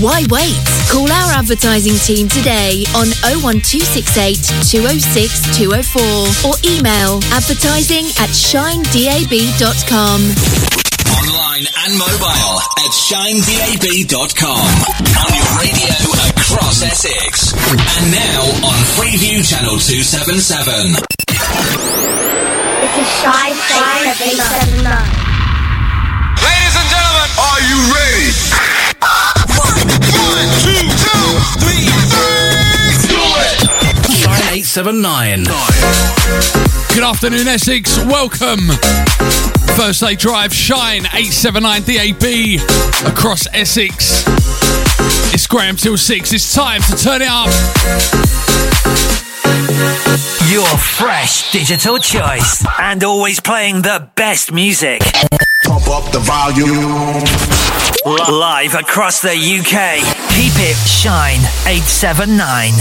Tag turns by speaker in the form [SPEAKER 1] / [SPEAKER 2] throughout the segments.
[SPEAKER 1] Why wait? Call our advertising team today on 01268 206 204 or email advertising at shinedab.com.
[SPEAKER 2] Online and mobile at shinedab.com. On your radio across Essex. And now on Freeview Channel 277.
[SPEAKER 3] This is Shine 879.
[SPEAKER 4] Ladies and gentlemen,
[SPEAKER 5] are you ready? three,
[SPEAKER 6] Good afternoon, Essex. Welcome. Thursday Drive, Shine 879 DAB across Essex. It's Graham till 6. It's time to turn it up.
[SPEAKER 7] Your fresh digital choice and always playing the best music.
[SPEAKER 5] Pump up the volume.
[SPEAKER 7] Live across the UK. Keep it shine 879.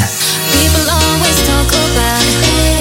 [SPEAKER 8] People always talk about it.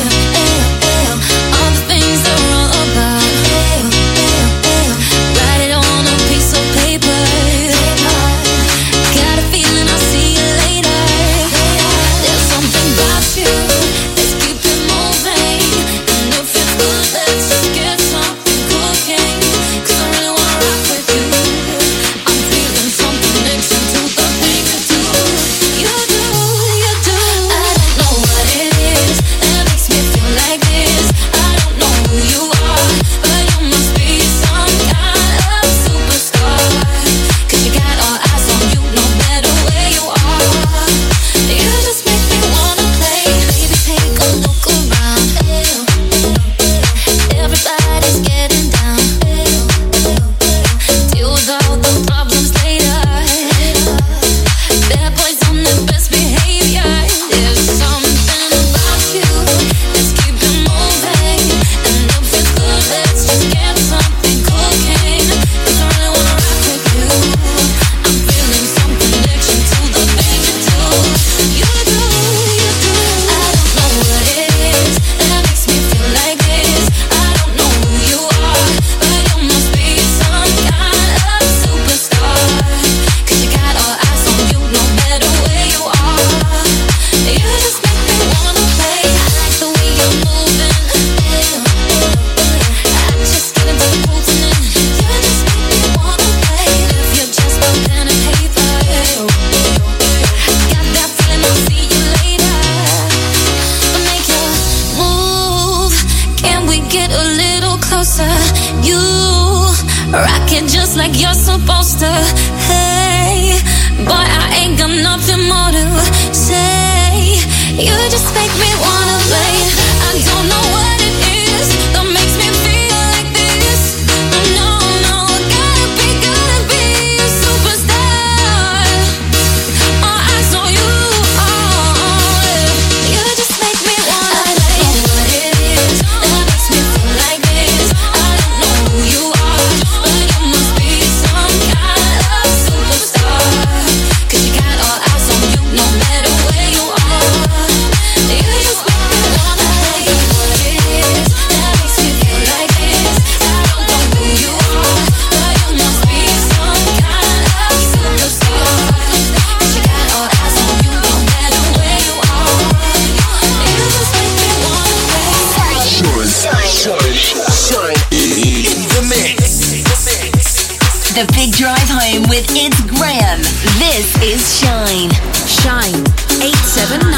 [SPEAKER 8] the
[SPEAKER 1] big drive home with It's Graham. This is Shine. Shine 879.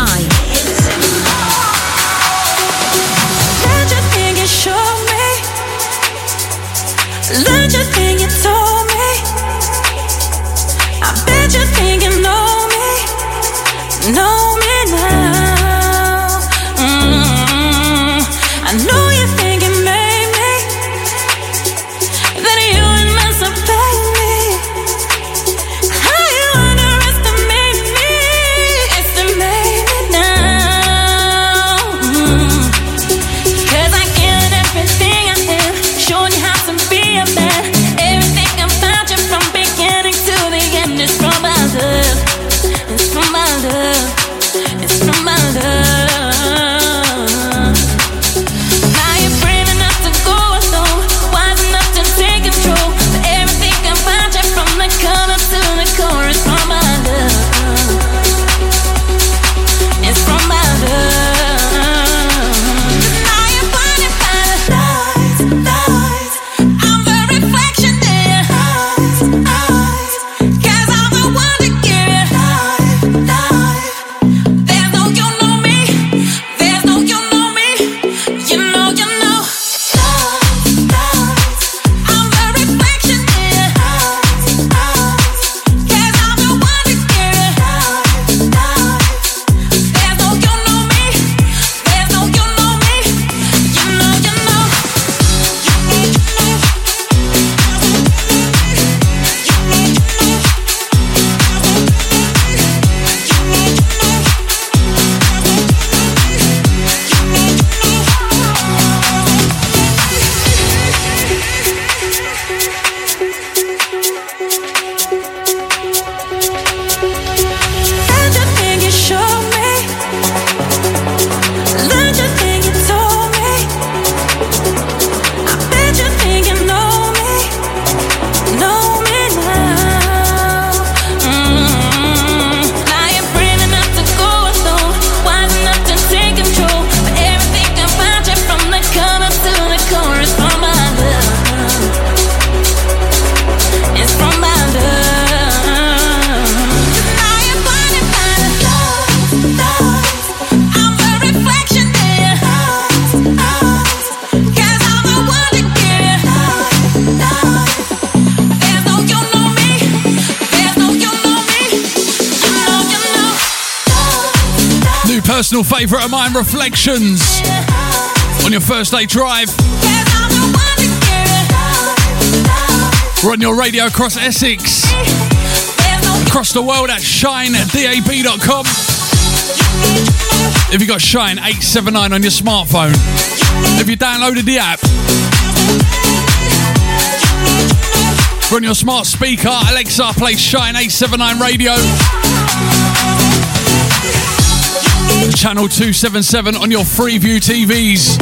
[SPEAKER 8] Did you think you showed me? Did you think you told me? I bet you think you know me. Know
[SPEAKER 6] favourite of mine, Reflections, on your Thursday drive. We're on your radio across Essex, across the world at shinedab.com. If you got Shine 879 on your smartphone, if you downloaded the app, on your smart speaker, Alexa, play Shine 879 radio. Channel 277 on your Freeview TVs.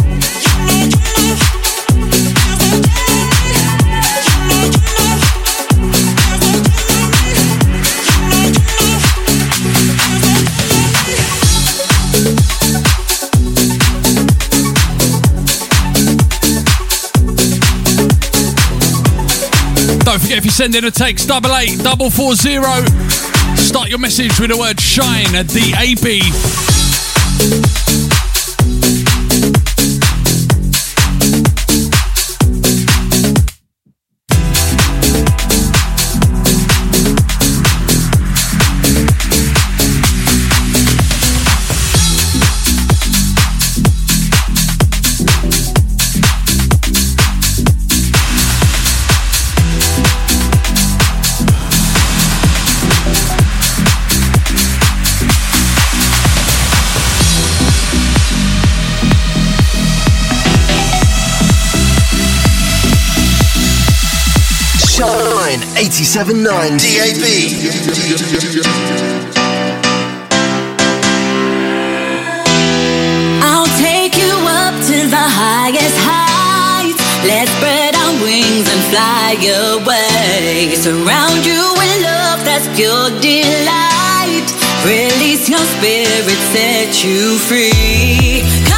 [SPEAKER 6] Don't forget if you send in a text, double eight double four zero. Start your message with the word shine at the AB.
[SPEAKER 9] Shine 87.9 DAB.
[SPEAKER 8] I'll take you up to the highest heights. Let's spread our wings and fly away. Surround you with love that's pure delight. Release your spirit, set you free. Come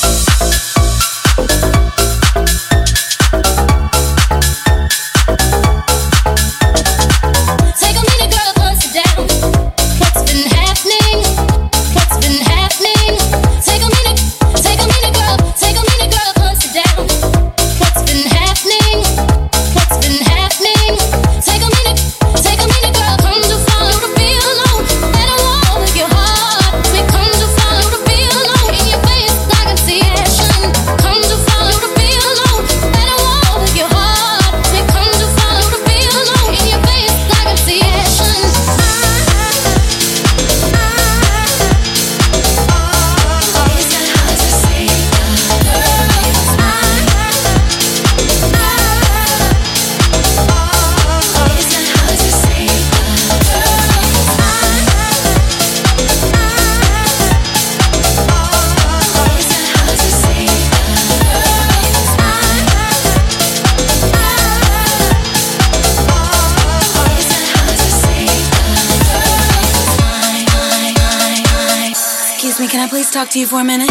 [SPEAKER 10] For a minute?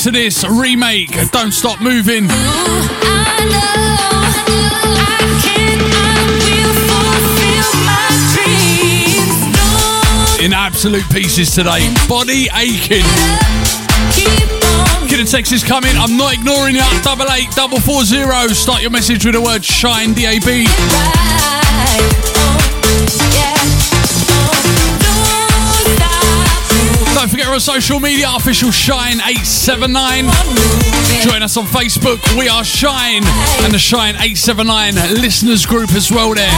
[SPEAKER 6] Remix of this remake, Don't Stop Moving. In absolute pieces today, body aching. Get a text is coming. I'm not ignoring you. Double eight double four zero. Start your message with the word shine. D A B. Don't forget on social media, official Shine879. Join us on Facebook, we are Shine, and the Shine879 listeners group as well there.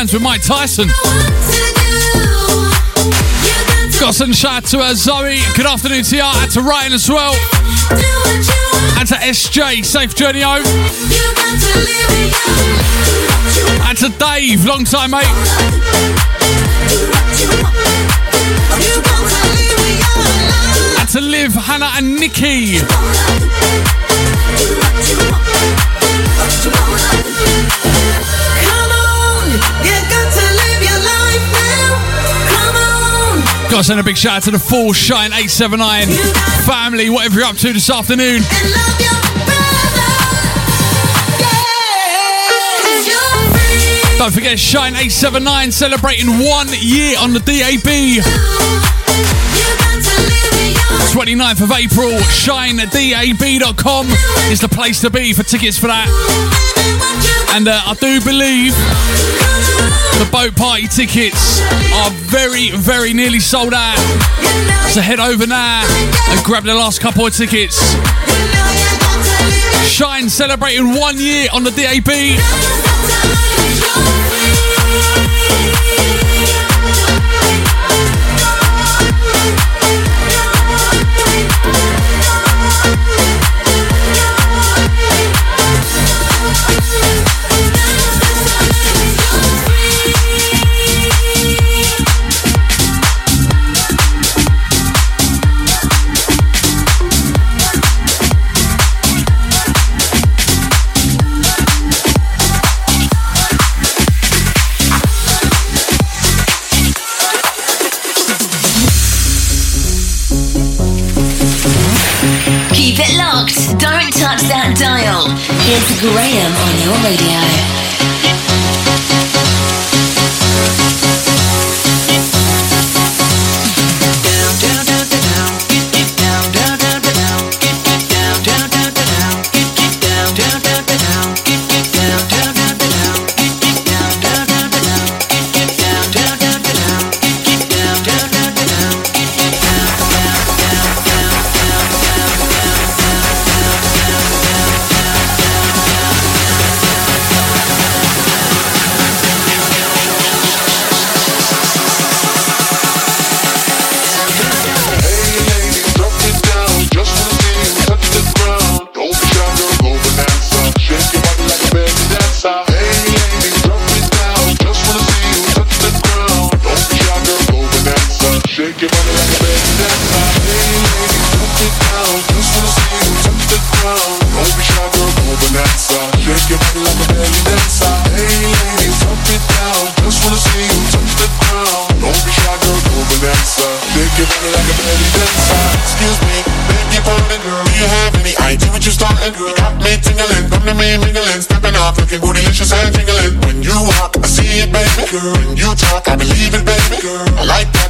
[SPEAKER 6] 10 rounds with Mike Tyson. Got some shout to uh, Zoe. Good afternoon to you. And to Ryan as well. And to SJ. Safe journey home. And to Dave. Long time, mate. And to Liv, Hannah, and Nikki. Gotta send a big shout out to the full Shine 879 family, whatever you're up to this afternoon. Don't forget Shine 879 celebrating one year on the DAB. 29th of April, shinedab.com is the place to be for tickets for that. And uh, I do believe the boat party tickets are very, very nearly sold out. So head over now and grab the last couple of tickets. Shine celebrating one year on the DAB.
[SPEAKER 11] Graham on your radio.
[SPEAKER 5] Stepping off, looking bootylicious and tingling. When you walk, I see it, baby. Girl, when you talk, I believe it, baby. Girl, I like that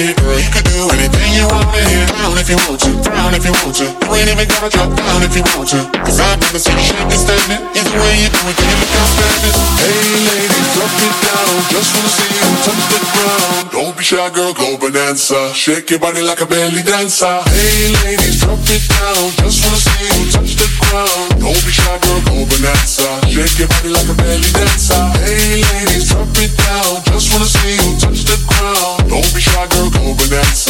[SPEAKER 5] Here. Girl, you could do anything you want in here. Down if you want to, down if you want to. You ain't even gotta drop down if you want to. Cause I've never seen you shake and standing. Either way you do it, you look outstanding? Hey ladies, drop it down. Just wanna see you touch the ground. Don't be shy, girl, go bonanza. Shake your body like a belly dancer. Hey ladies, drop it down. Just wanna see you touch the ground. Don't be shy, girl, go bonanza. Shake your body like a belly dancer. Hey ladies, drop it down. Just wanna see you touch the ground. Don't be shy, girl, go bonanza.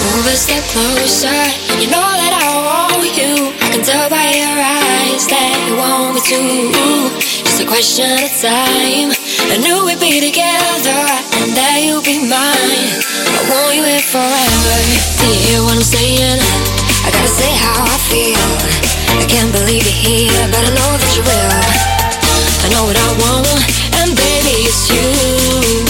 [SPEAKER 12] Move a step closer. You know that I want you. I can tell by your eyes that you want me to. Just a question of time. I knew we'd be together and that you'd be mine. I want you here forever. Do you hear what I'm saying? I gotta say how I feel. I can't believe you're here, but I know that you will. I know what I want, and baby, it's you.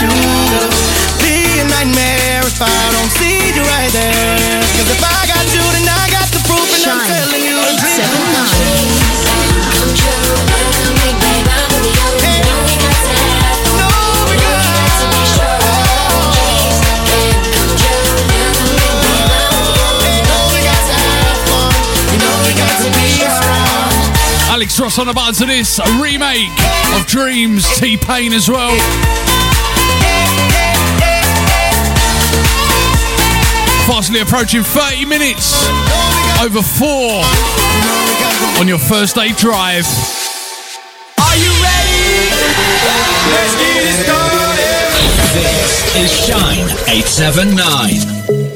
[SPEAKER 12] It's
[SPEAKER 13] not an issue. Be a nightmare if I don't see you right there. Cause if I got you, then I got the proof, and I'm
[SPEAKER 14] Shine
[SPEAKER 13] telling you.
[SPEAKER 14] 879.
[SPEAKER 6] Alex Ross on the buttons of this, a remake of Dreams, T Pain as well. Fastly approaching 30 minutes, over four on your Thursday drive.
[SPEAKER 2] Are you ready? Let's get it started.
[SPEAKER 15] This is Shine 879.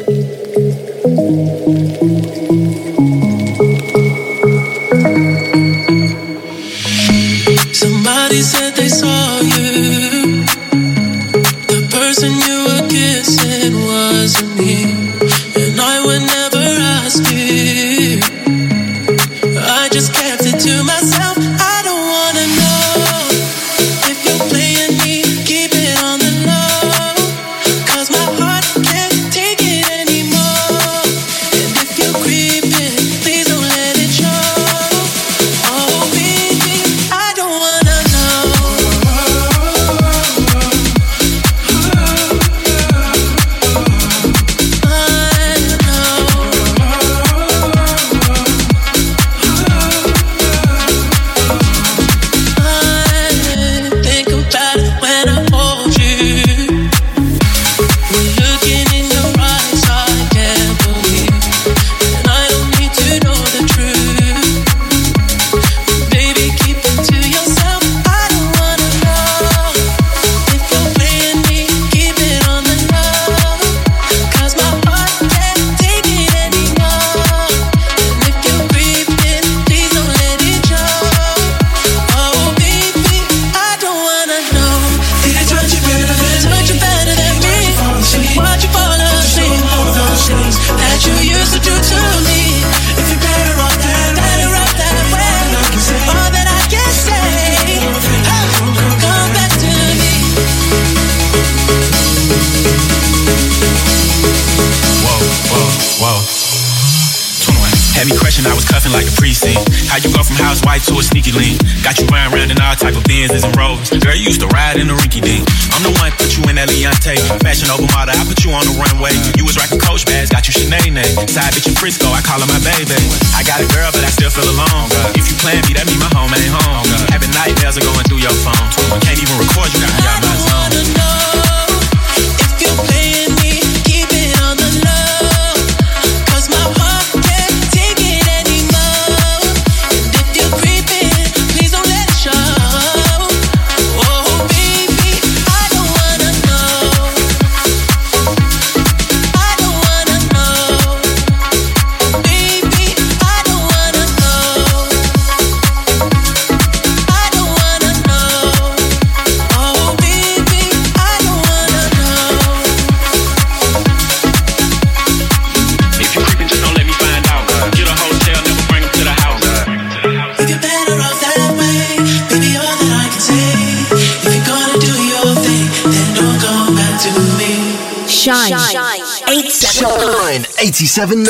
[SPEAKER 9] 1079.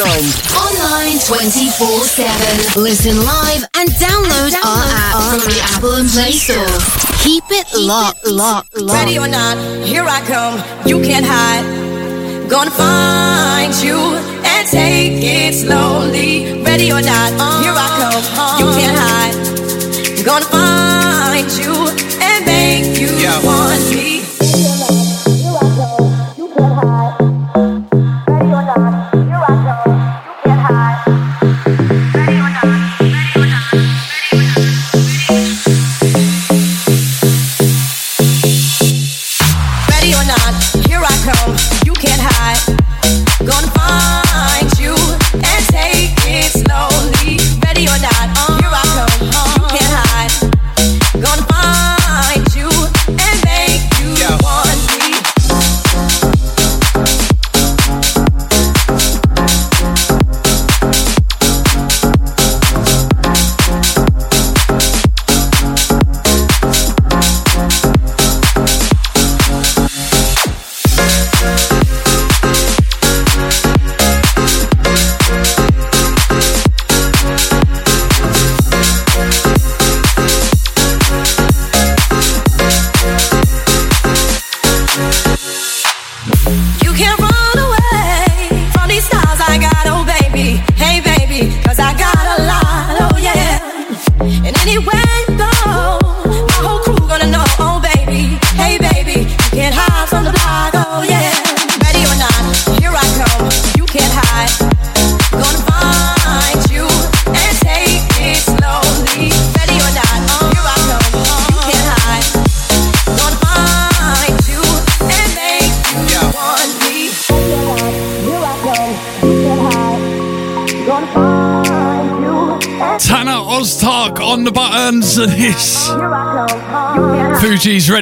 [SPEAKER 1] Online 24 7. Listen live and download, download our app from the Apple and Play Store. Keep it locked, locked, locked.
[SPEAKER 10] Ready or not, here I come. You can't hide. Gonna find you and take it slowly. Ready or not, here I come. You can't hide. Gonna find you and make you Yo. want me.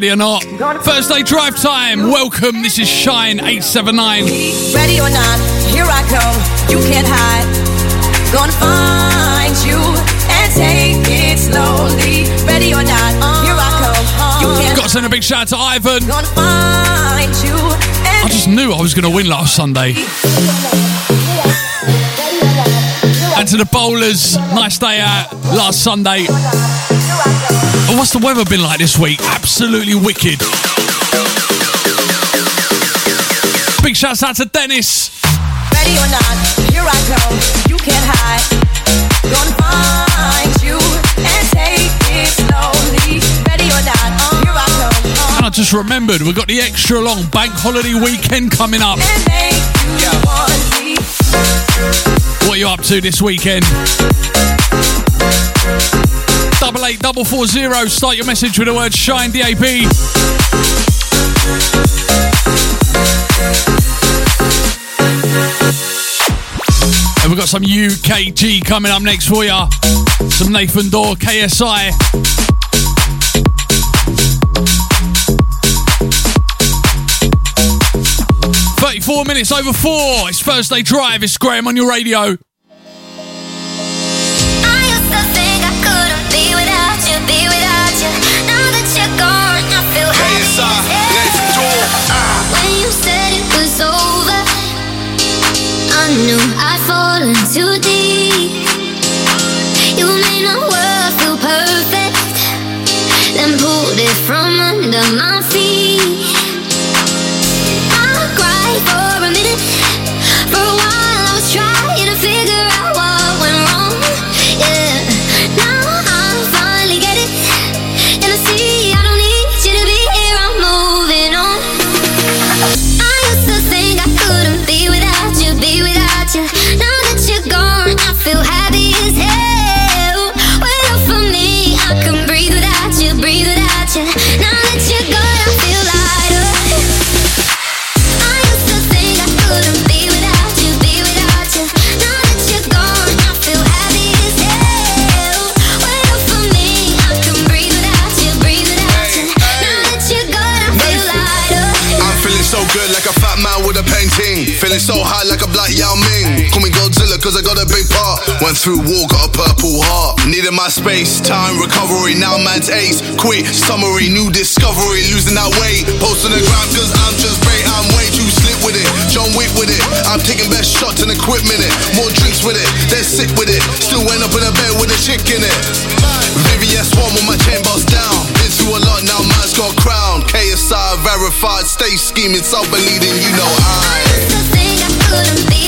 [SPEAKER 10] Ready or not.
[SPEAKER 6] Thursday drive time. Welcome. This is Shine 879.
[SPEAKER 10] Ready or not, here I come. You can't hide. Gonna find you and take it slowly. Ready or not, here I come. You can't
[SPEAKER 6] Got to send a big shout out to Ivan.
[SPEAKER 10] Gonna find you
[SPEAKER 6] I just knew I was going to win last Sunday. And to the bowlers, nice day out last Sunday. Oh, what's the weather been like this week? Absolutely wicked. Big shouts out to Dennis.
[SPEAKER 10] Ready or not, here I come. You can't hide. Gonna find you and take it slowly. Ready or not, uh, here I come. Uh.
[SPEAKER 6] And I just remembered we've got the extra long bank holiday weekend coming up.
[SPEAKER 10] And make you want me.
[SPEAKER 6] What are you up to this weekend? Double eight double four zero. Start your message with the word shine DAB. And we've got some UKG coming up next for you. Some Nathan Dawe KSI. Thirty-four minutes over four. It's Thursday Drive. It's Graham on your radio.
[SPEAKER 8] I'd fallen too deep. You made my world feel perfect, then pulled it from under my
[SPEAKER 16] Feeling so high like a black Yao Ming. Call me Godzilla cause I got a big part. Went through war, got a purple heart. Needed my space, time, recovery. Now man's ace. Quit, summary, new discovery. Losing that weight. Post on the ground cause I'm just bait. I'm way too slick with it. John Wick with it. I'm taking best shots and equipment it. More drinks with it. They're sick with it. Still end up in a bed with a chick in it. VVS one with my chain boss down. Been through a lot now, man's got crown. KSI verified, stay scheming, so believing, you know I.
[SPEAKER 17] Couldn't be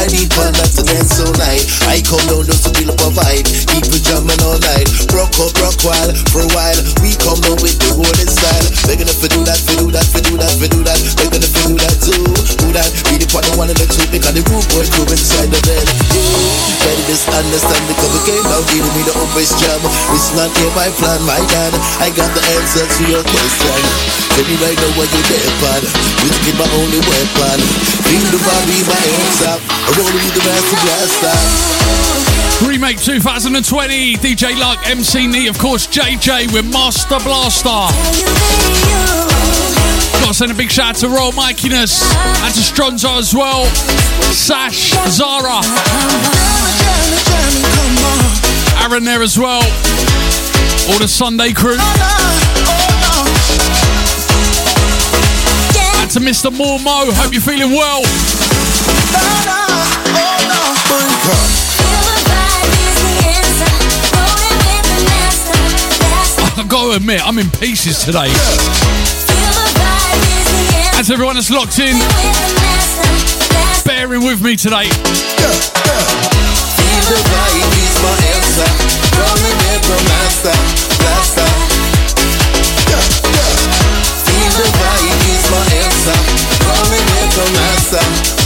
[SPEAKER 17] I need one
[SPEAKER 14] Not in my plan, my God. I got the answer to your question. Tell me right now what you there, pan. Whiskey my only weapon. Feel the vibe, my hands up. I roll with the master blaster.
[SPEAKER 6] Remake 2020, DJ Luck, MC Neat, of course, JJ with Master Blaster. Gotta send a big shout out to Royal Mikiness and to Stronzo as well. Sash, Zara. Aaron there as well. All the Sunday crew. And to Mr. Mormo, hope you're feeling well. I've got to admit, I'm in pieces today. To everyone that's locked in, bearing with me today.
[SPEAKER 14] Feel the vibe is my answer. Rolling master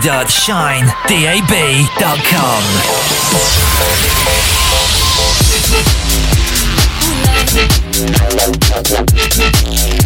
[SPEAKER 7] www.shinedab.com.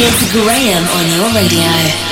[SPEAKER 11] It's Graham on your radio.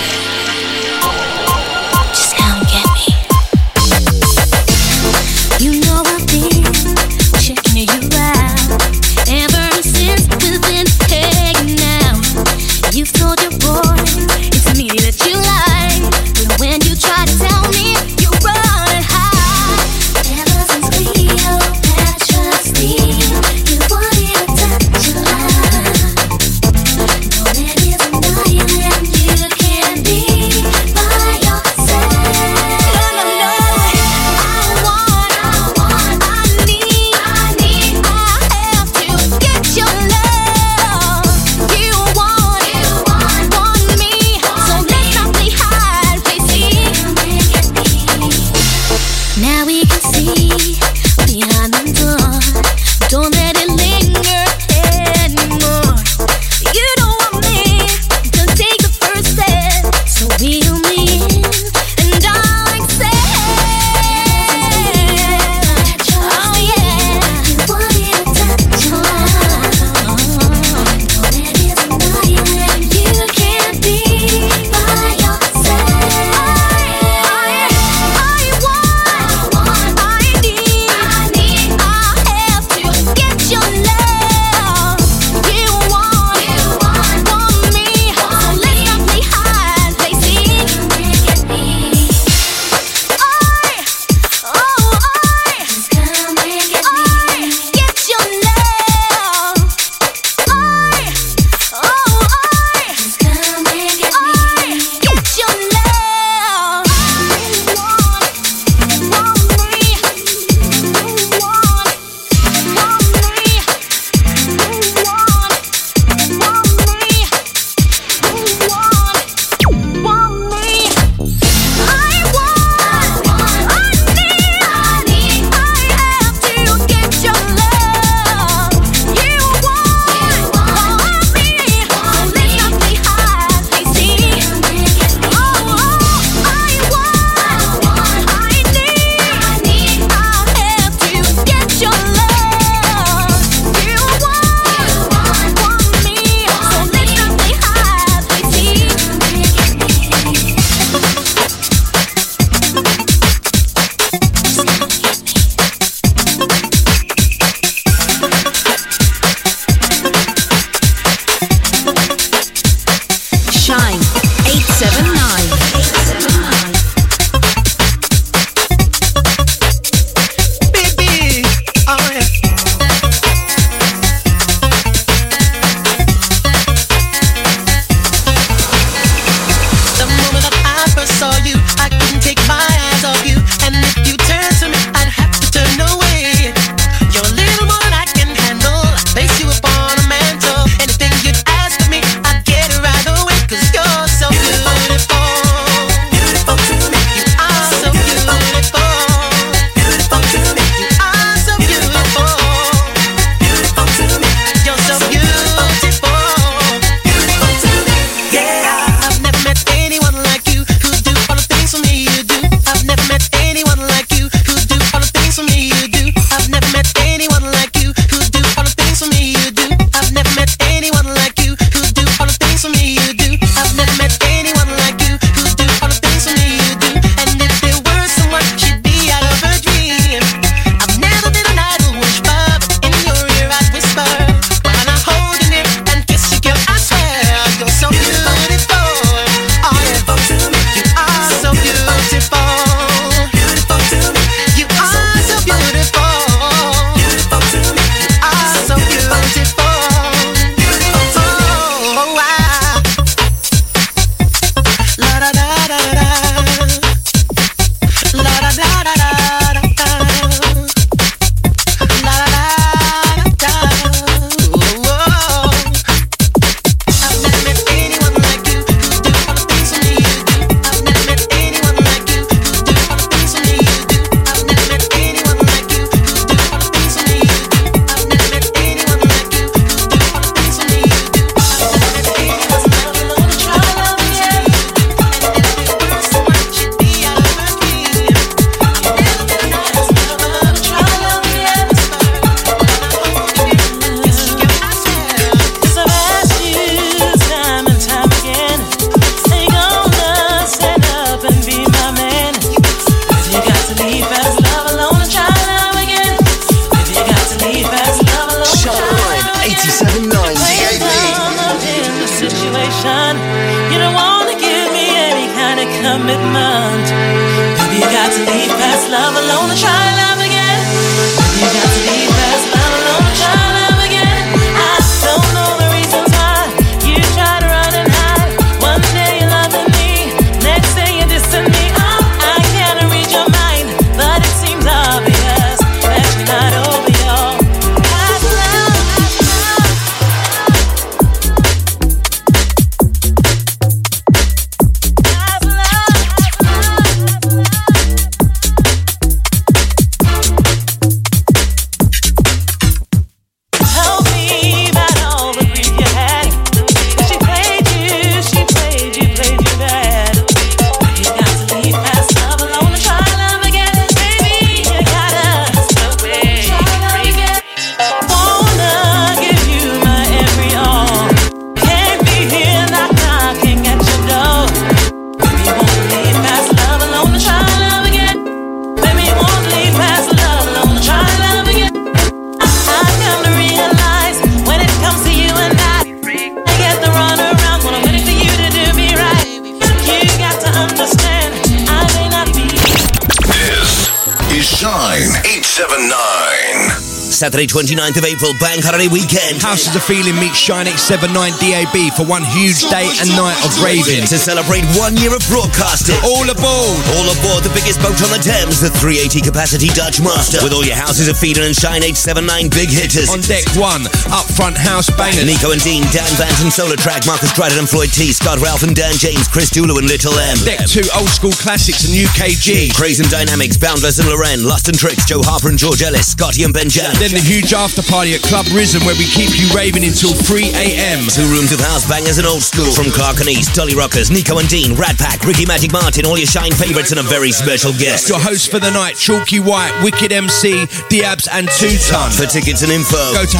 [SPEAKER 18] Saturday 29th of April, Bank Holiday Weekend.
[SPEAKER 19] Houses of Feeling meets Shine 879 DAB for one huge day and night of raving.
[SPEAKER 18] To celebrate one year of broadcasting.
[SPEAKER 19] All aboard!
[SPEAKER 18] All aboard the biggest boat on the Thames, the 380 capacity Dutch Master. With all your Houses of Feeling and Shine 879 big hitters.
[SPEAKER 19] On deck one, up front house bangers.
[SPEAKER 18] Nico and Dean, Dan Vance and Solar Track, Marcus Dryden and Floyd T, Scott Ralph and Dan James, Chris Dulu and Little M.
[SPEAKER 19] Deck two, old school classics and UKG.
[SPEAKER 18] Craze and Dynamics, Boundless and Loren, Lust and Tricks, Joe Harper and George Ellis, Scotty and Ben Jan.
[SPEAKER 19] Then the huge after party at Club Risen where we keep you raving until 3 a.m.
[SPEAKER 18] Two rooms of house bangers and old school. From Clark and East, Dolly Rockers, Nico and Dean, Rat Pack, Ricky Magic Martin, all your Shine favourites and a very special guest.
[SPEAKER 19] Your host for the night, Chalky White, Wicked MC, Diabs and Two Ton.
[SPEAKER 18] For tickets and info,
[SPEAKER 19] go to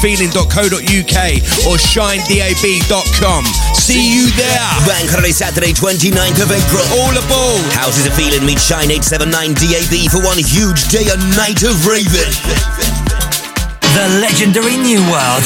[SPEAKER 19] housesofeeling.co.uk or shinedab.com. See you there.
[SPEAKER 18] Bank Holiday Saturday, 29th of April.
[SPEAKER 19] All aboard.
[SPEAKER 18] Houses of Feeling meet Shine 879 DAB for one huge day and night of raving.
[SPEAKER 7] The legendary New World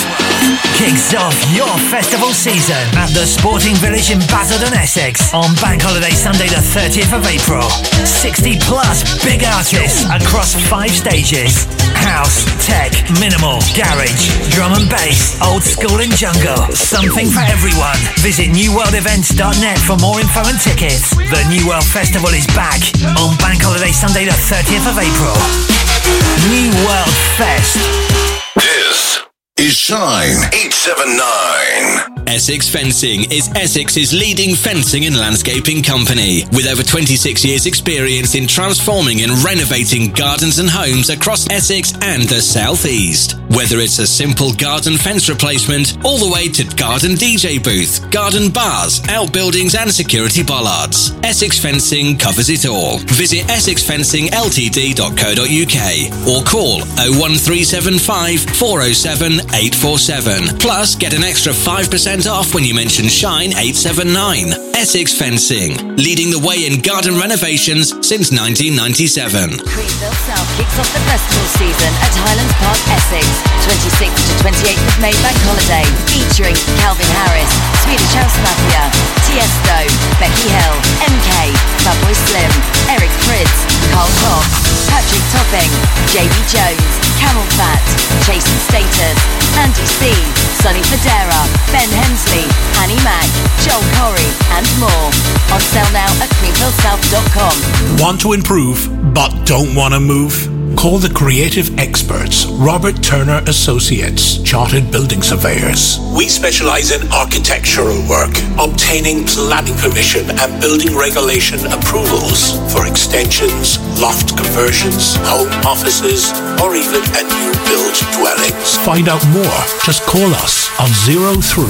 [SPEAKER 7] kicks off your festival season at the Sporting Village in Basildon, Essex on Bank Holiday Sunday, the 30th of April. 60 plus big artists across five stages house, tech, minimal, garage, drum and bass, old school and jungle. Something for everyone. Visit newworldevents.net for more info and tickets. The New World Festival is back on Bank Holiday Sunday, the 30th of April. New World Fest.
[SPEAKER 9] This is Shine 879.
[SPEAKER 2] Essex Fencing is Essex's leading fencing and landscaping company with over 26 years experience in transforming and renovating gardens and homes across Essex and the southeast. Whether it's a simple garden fence replacement all the way to garden DJ booth, garden bars, outbuildings and security bollards. Essex Fencing covers it all. Visit essexfencingltd.co.uk or call 01375 407 847. Plus, get an extra 5% off when you mention Shine 879. Essex Fencing, leading the way in garden renovations since 1997.
[SPEAKER 20] Greenville South kicks off the festival season at Hylands Park, Essex. 26th to 28th of May Bank Holiday, featuring Calvin Harris, Swedish House Mafia, Tiesto, Becky Hill, MK, Fatboy Slim, Eric Prydz, Carl Cox, Patrick Topping, JB Jones, Camel Fat, Jason Status, Andy C, Sonny Fodera, Ben Hemsley, Annie Mac, Joel Corry, and more. On sale now at greenvillesouth.com.
[SPEAKER 21] Want to improve but don't want to move? Call the creative experts, Robert Turner Associates, Chartered Building Surveyors. We specialize in architectural work, obtaining planning permission and building regulation approvals for extensions, loft conversions, home offices, or even a new build dwellings. Find out more. Just call us on 03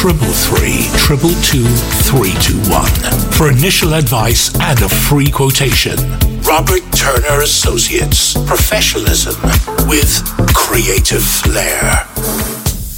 [SPEAKER 21] 333 222 321 for initial advice and a free quotation. Robert Turner Associates. Professionalism with creative flair.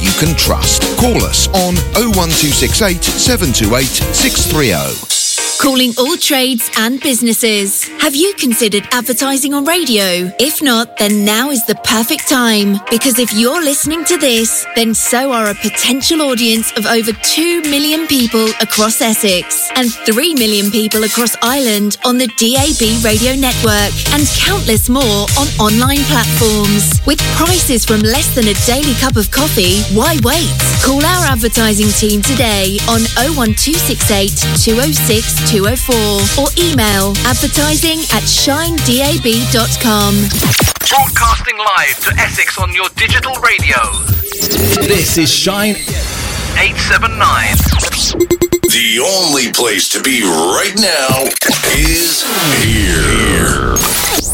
[SPEAKER 22] you can trust. Call us on 01268 728 630.
[SPEAKER 1] Calling all trades and businesses. Have you considered advertising on radio? If not, then now is the perfect time. Because if you're listening to this, then so are a potential audience of over 2 million people across Essex and 3 million people across Ireland on the DAB radio network and countless more on online platforms. With prices from less than a daily cup of coffee, why wait? Call our advertising team today on 01268 206 204 or email advertising at shinedab.com.
[SPEAKER 23] Broadcasting live to Essex on your digital radio.
[SPEAKER 24] This is Shine
[SPEAKER 23] 879.
[SPEAKER 9] The only place to be right now is here.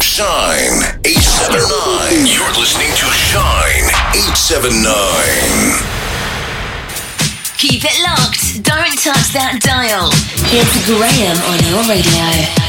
[SPEAKER 9] Shine 879. You're listening to Shine 879.
[SPEAKER 11] Keep it locked. Don't touch that dial. It's Graham on your radio.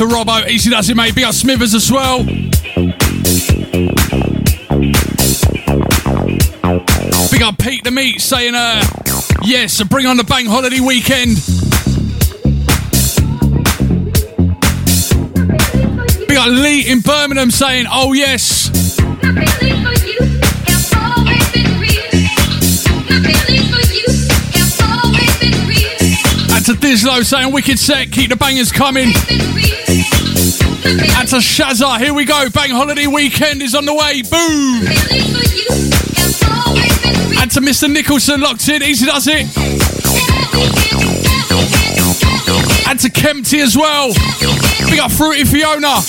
[SPEAKER 6] To Robbo. Easy does it, mate. Big up Smithers as well. Big up Pete the Meat saying, uh, yes, bring on the bank holiday weekend. Big up Lee in Birmingham saying, oh yes. And to Bizlo saying wicked set, keep the bangers coming. And to Shazza, here we go. Bang holiday weekend is on the way. Boom. And to Mr. Nicholson locked in, easy does it. And to Kempty as well. We got Fruity Fiona.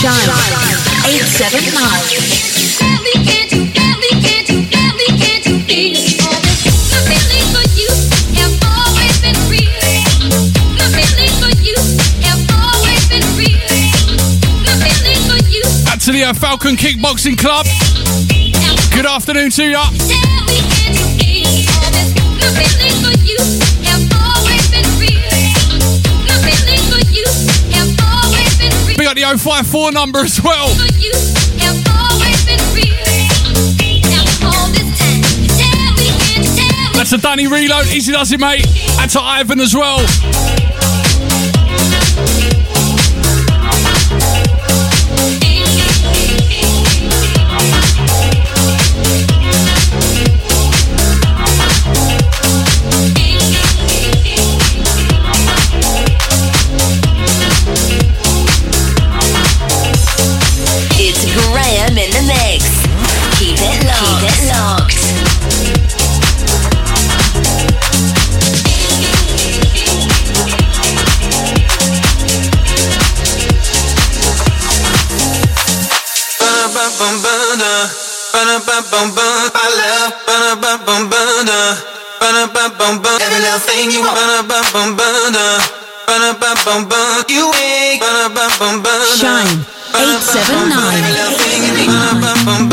[SPEAKER 1] Shine 879.
[SPEAKER 6] To the uh, Falcon Kickboxing Club. Good afternoon to ya. We got the 054 number as well. That's a Danny reload. Easy does it, mate. And to Ivan as well.
[SPEAKER 25] Little thing you want. You make
[SPEAKER 1] Shine 879.
[SPEAKER 25] Every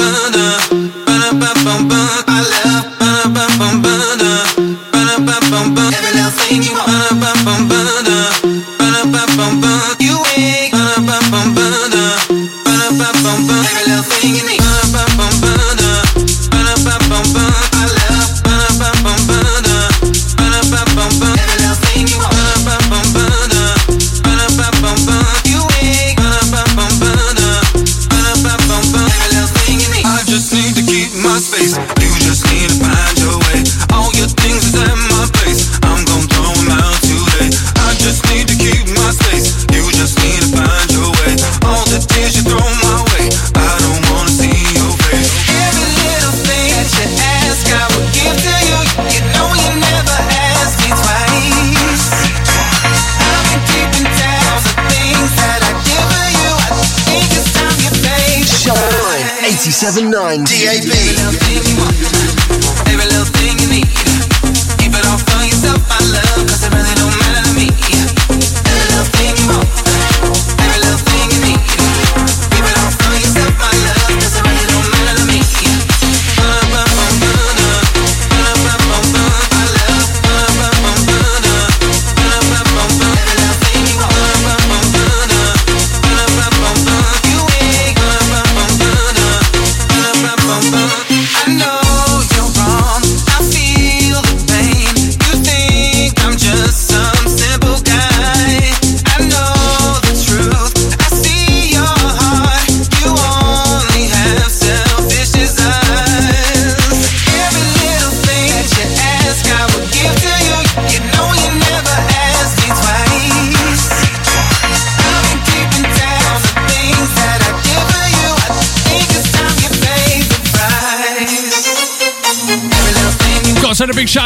[SPEAKER 26] 87.9 DAB.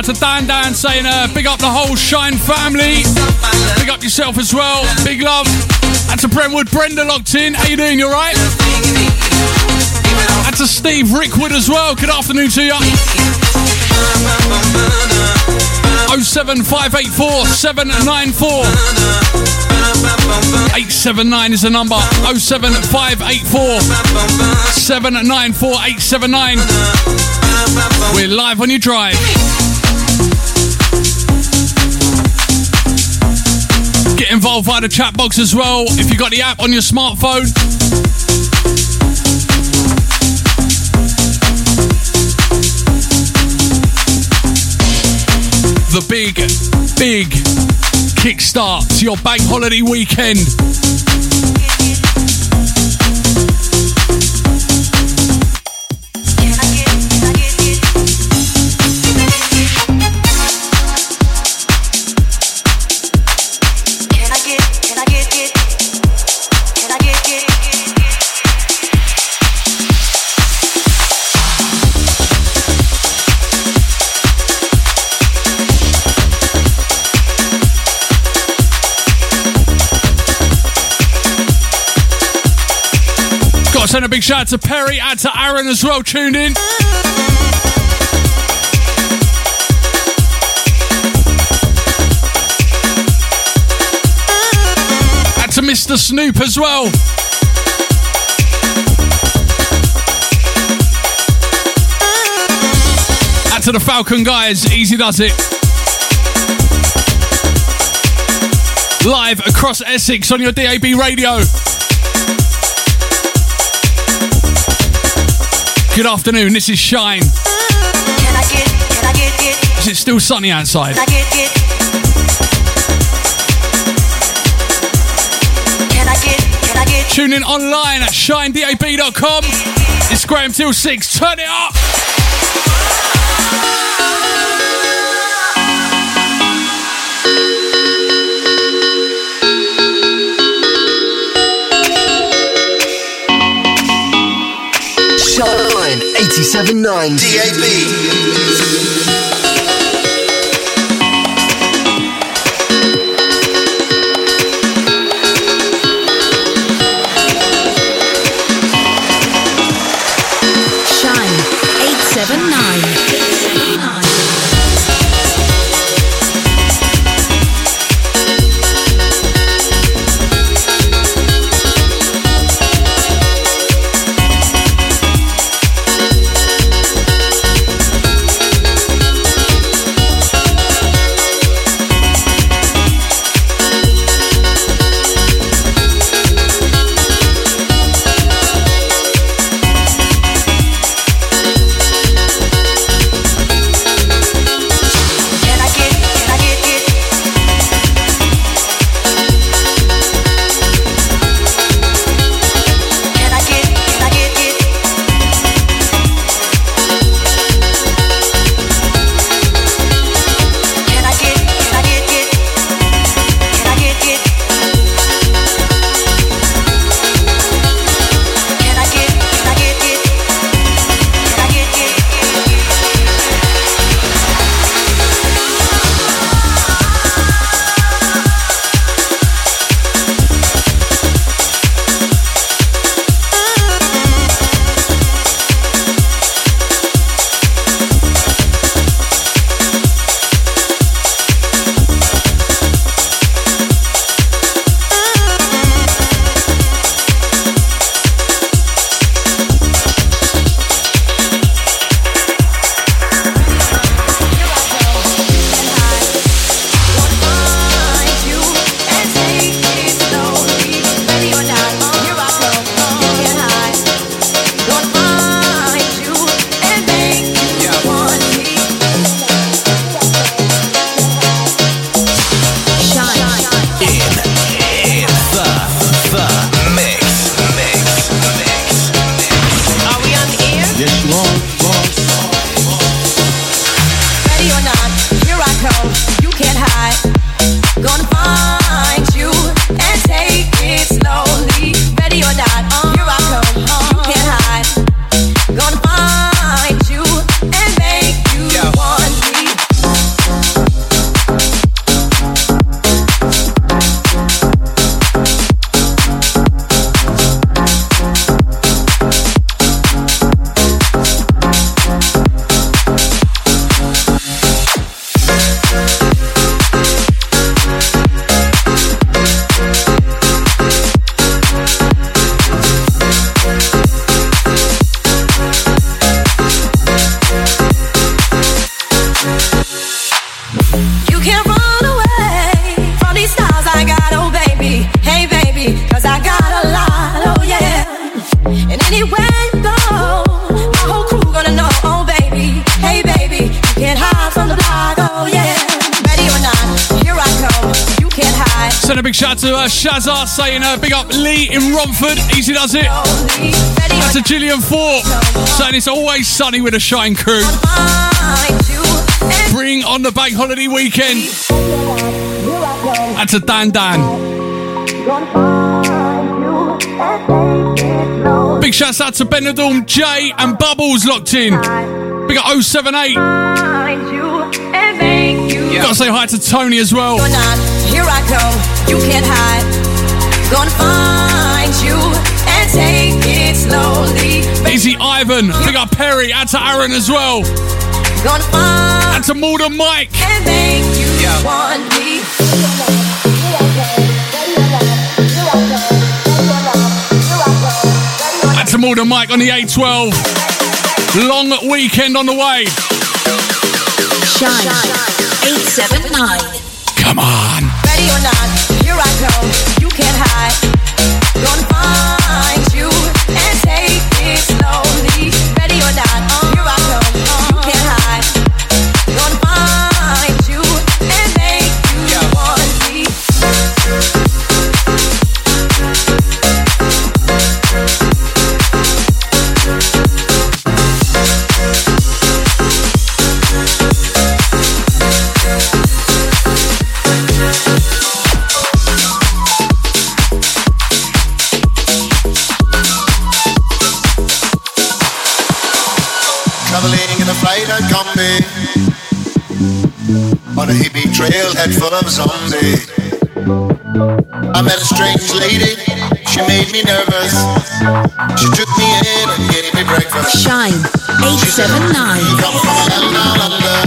[SPEAKER 6] To Dan Dan saying, uh, big up the whole Shine family. Big up yourself as well. Big love. And to Brentwood Brenda locked in. How you doing? You alright? And to Steve Rickwood as well. Good afternoon to you. 07584 794 879 is the number 07584 794 879 We're live on your drive Get involved via the chat box as well if you've got the app on your smartphone the big, big kickstart to your bank holiday weekend. Send a big shout out to Perry, out to Aaron as well, tuned in. Out to Mr. Snoop as well. Out to the Falcon guys, easy does it. Live across Essex on your DAB radio. Good afternoon, this is Shine.
[SPEAKER 27] Can I get, can I get it?
[SPEAKER 6] Is it still sunny outside?
[SPEAKER 27] Can I get it? Can I get, can I get
[SPEAKER 6] Tune in online at shinedab.com. It's Graham till 6. Turn it up.
[SPEAKER 10] Shine 87.9 DAB.
[SPEAKER 6] Shazza saying uh, big up Lee in Romford. Easy does it. That's to Gillian Fort saying it's always sunny with a Shine crew. Bring on the bank holiday weekend. That's a Dan Dan. Big shouts out to Benidorm, Jay and Bubbles locked in. Big up 078. Gotta say hi to Tony as well.
[SPEAKER 27] You're not, here I come. You can't hide. Gonna find you and take it
[SPEAKER 10] slowly.
[SPEAKER 6] Easy Ivan, big up Perry, out to Aaron as well.
[SPEAKER 10] Gonna find
[SPEAKER 6] Out to Maldon Mike.
[SPEAKER 10] and make you want me.
[SPEAKER 6] Out to Maldon Mike on the A12. Long weekend on the way.
[SPEAKER 1] Shine 879.
[SPEAKER 6] Come on.
[SPEAKER 10] Ready or not, here I come.
[SPEAKER 14] Trailhead full of zombies I met a strange lady, she made me nervous She took me in and gave me breakfast
[SPEAKER 1] Shine 879.
[SPEAKER 14] Come from a land down under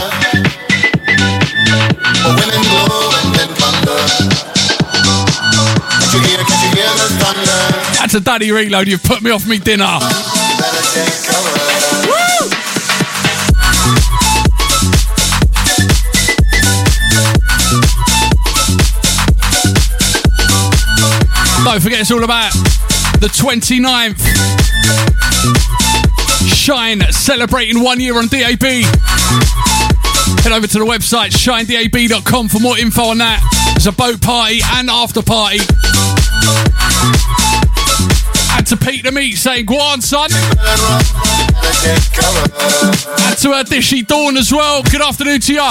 [SPEAKER 14] Where women glow and men plunder Can't you hear, can't you hear the thunder?
[SPEAKER 6] That's a daddy reload. You've put me off me dinner. It's all about the 29th. Shine celebrating one year on DAB. Head over to the website shinedab.com for more info on that. There's a boat party and after party. And to Pete the Meat saying, Go on, son. And to her Dishy Dawn as well. Good afternoon to ya.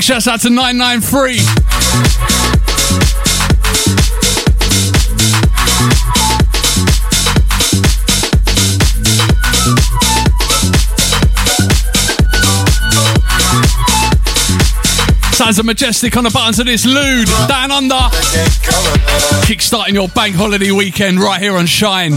[SPEAKER 6] Big shouts out to 993. Sounds of majestic on the buttons of this lewd down under. Kickstarting your bank holiday weekend right here on Shine.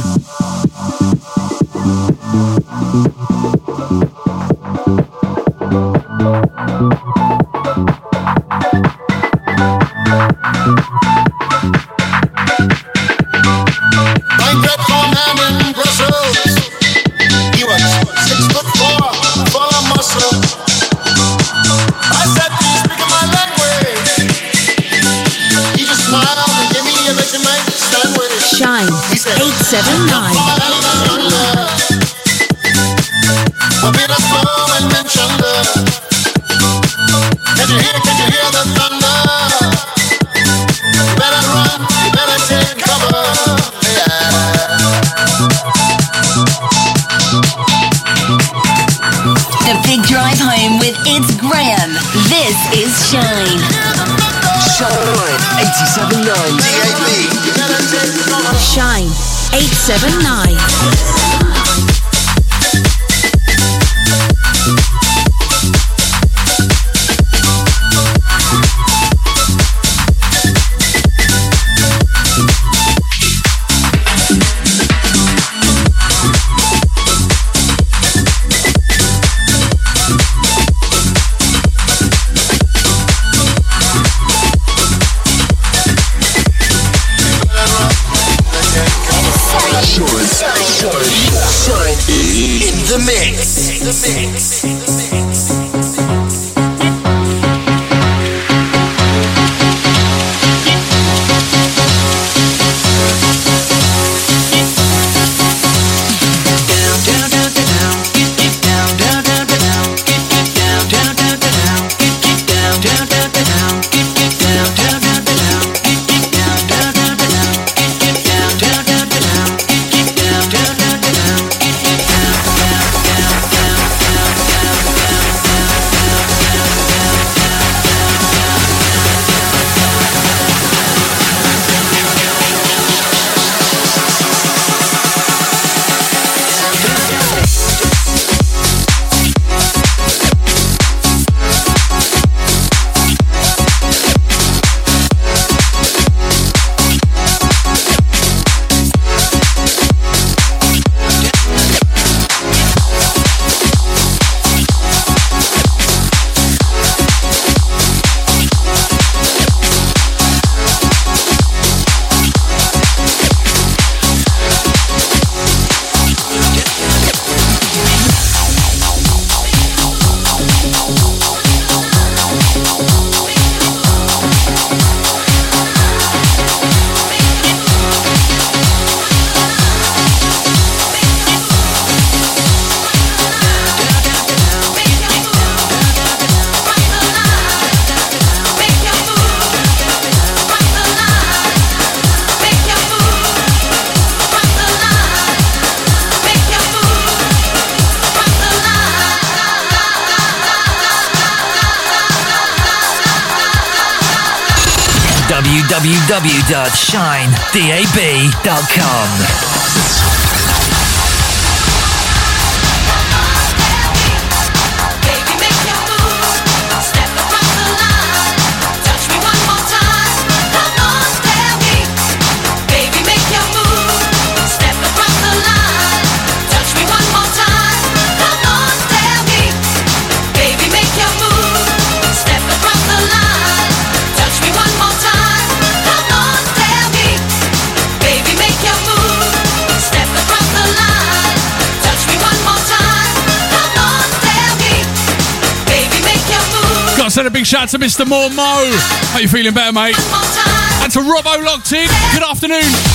[SPEAKER 27] Send a big shout to Mr. Moore Mo. How you feeling better, mate? And to Robbo locked in. Good afternoon.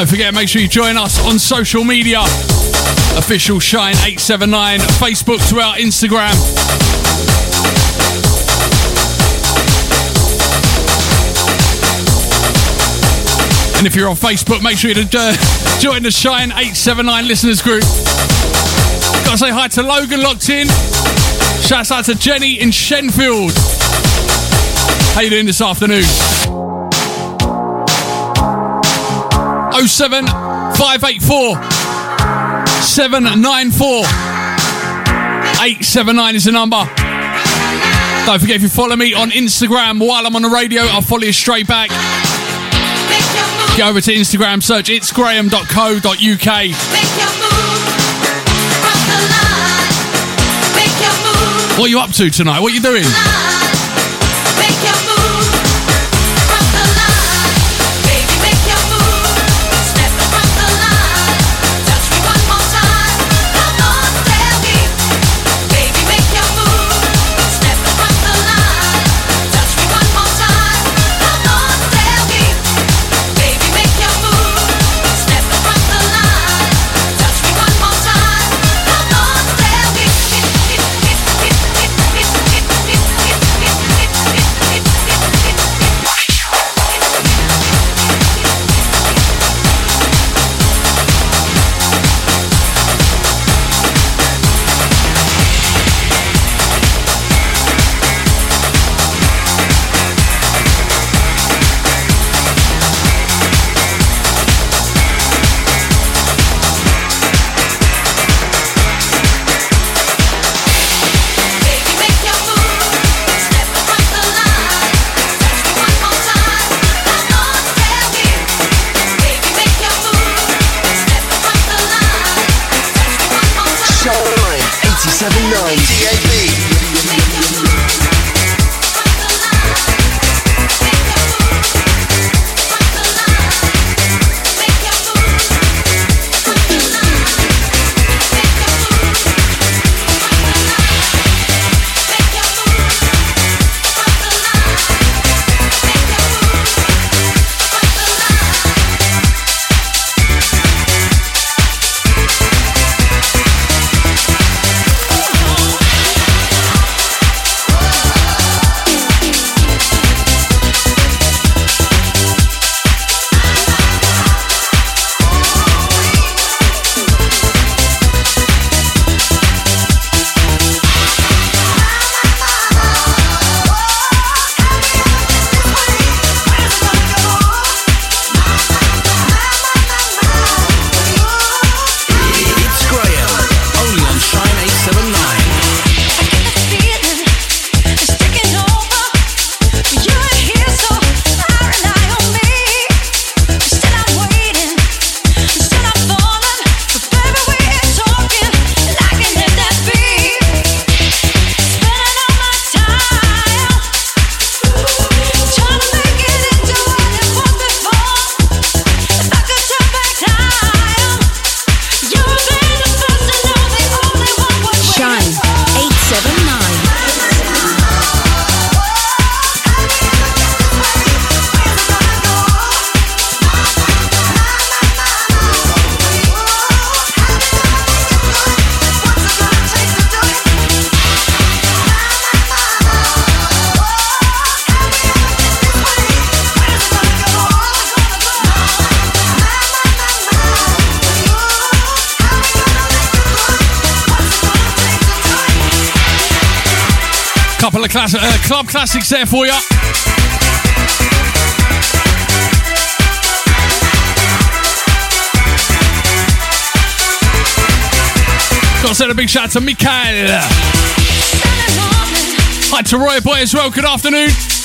[SPEAKER 27] Don't forget, make sure you join us on social media. Official Shine 879, Facebook, to our Instagram. And if you're on Facebook, make sure you uh, join the Shine 879 listeners group. Gotta say hi to Logan locked in. Shouts out to Jenny in Shenfield. How you doing this afternoon? 07 584 794 879 is the number. Don't forget if you follow me on Instagram while I'm on the radio, I'll follow you straight back. Get over to Instagram, search it's graham.co.uk. What are you up to tonight? What are you doing?
[SPEAKER 6] Club classics there for you. Got to send a big shout out to Mikael. Hi to Roy Boy as well. Good afternoon.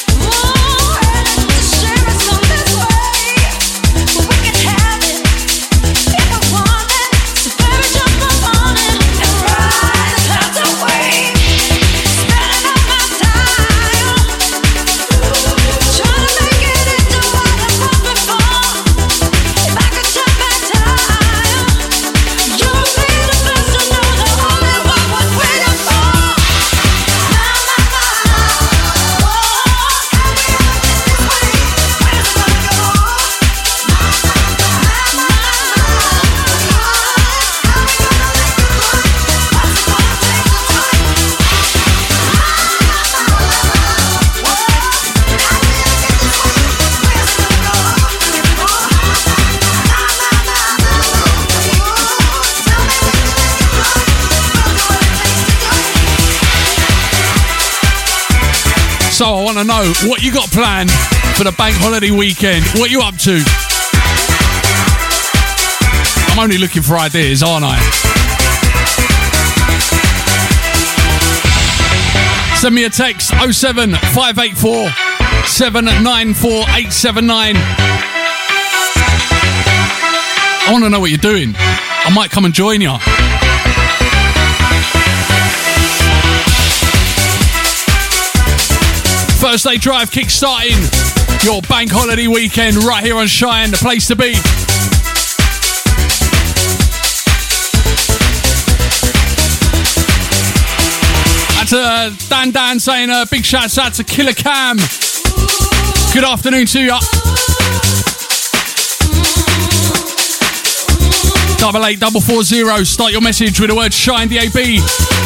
[SPEAKER 6] For the bank holiday weekend. What are you up to? I'm only looking for ideas, aren't I? Send me a text 07 584 794 879. I want to know what you're doing. I might come and join you. Thursday Drive kick-starting your bank holiday weekend right here on Shine, the place to be. That's uh, Dan Dan saying a uh, big shout out to Killer Cam. Good afternoon to you. Double eight double four zero. Start your message with the word Shine DAB.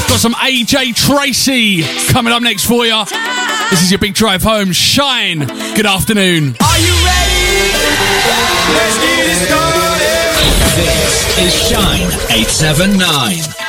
[SPEAKER 6] Got some AJ Tracey coming up next for you. This is your big drive home. Shine. Good afternoon.
[SPEAKER 28] Are you ready? Let's get it started.
[SPEAKER 24] This is Shine 879.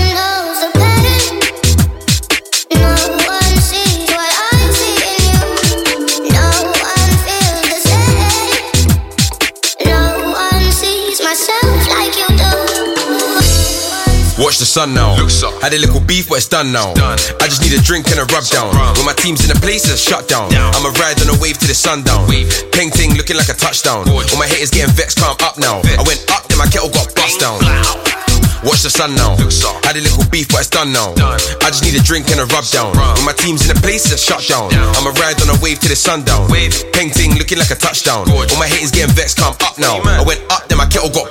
[SPEAKER 29] Watch the sun now. Had a little beef, but it's done now. I just need a drink and a rub down. When my team's in the place, it's shut down. I'ma ride on a wave to the sundown. Ping ting looking like a touchdown. All my haters getting vexed, calm up now. I went up, then my kettle got bust down. Watch the sun now. Had a little beef, but it's done now. I just need a drink and a rub down. When my team's in the place, it's shut down. I'ma ride on a wave to the sundown. Ping ting looking like a touchdown. All my haters getting vexed, come up now. I went up, then my kettle got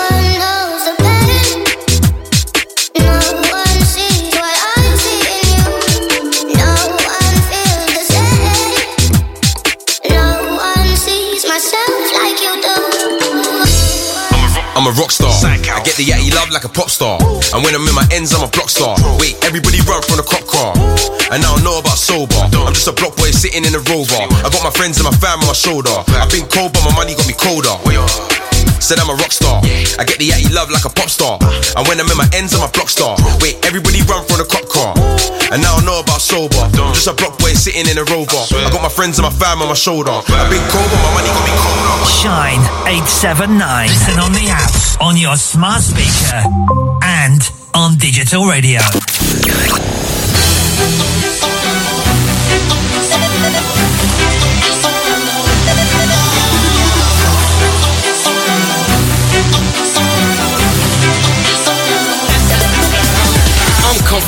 [SPEAKER 29] I'm a rock star. I get the yatty love like a pop star. And when I'm in my ends, I'm a block star. Wait, everybody run from the cop car. And I don't know about sober. I'm just a block boy sitting in a rover. I got my friends and my fam on my shoulder. I've been cold, but my money got me colder. Said I'm a rock star. I get the yatty love like a pop star. And when I'm in my ends, I'm a block star. Wait, everybody run from the cop car. And now I know about sober. Just a block boy sitting in a rover. I got my friends and my fam on my shoulder. I've been cold, but my money got me colder.
[SPEAKER 7] Shine 879. Listen on the app, on your smart speaker, and on digital radio.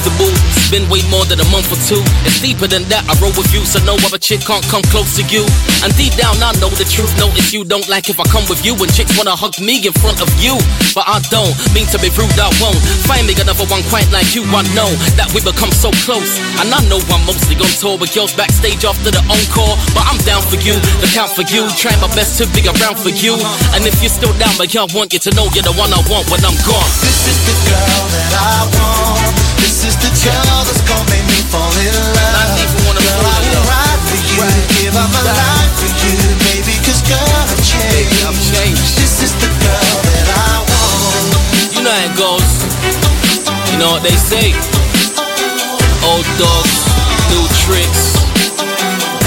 [SPEAKER 30] Comfortable. It's been way more than a month or two. It's deeper than that. I roll with you, so no other chick can't come close to you. And deep down, I know the truth. Notice you don't like if I come with you. And chicks wanna hug me in front of you. But I don't mean to be rude, I won't. Find me another one quite like you. I know that we become so close. And I know I'm mostly on tour with girls backstage after the encore. But I'm down for you, look out for you. Try my best to be around for you. And if you're still down, but I want you to know you're the one I want when I'm gone.
[SPEAKER 28] This is the girl that I want. This is the girl that's gonna make me fall in love. Girl, I will ride for you, give up my life for you, baby. Cause girl, I've changed. This is the girl that I want.
[SPEAKER 30] You know how it goes. You know what they say. Old dogs, new tricks,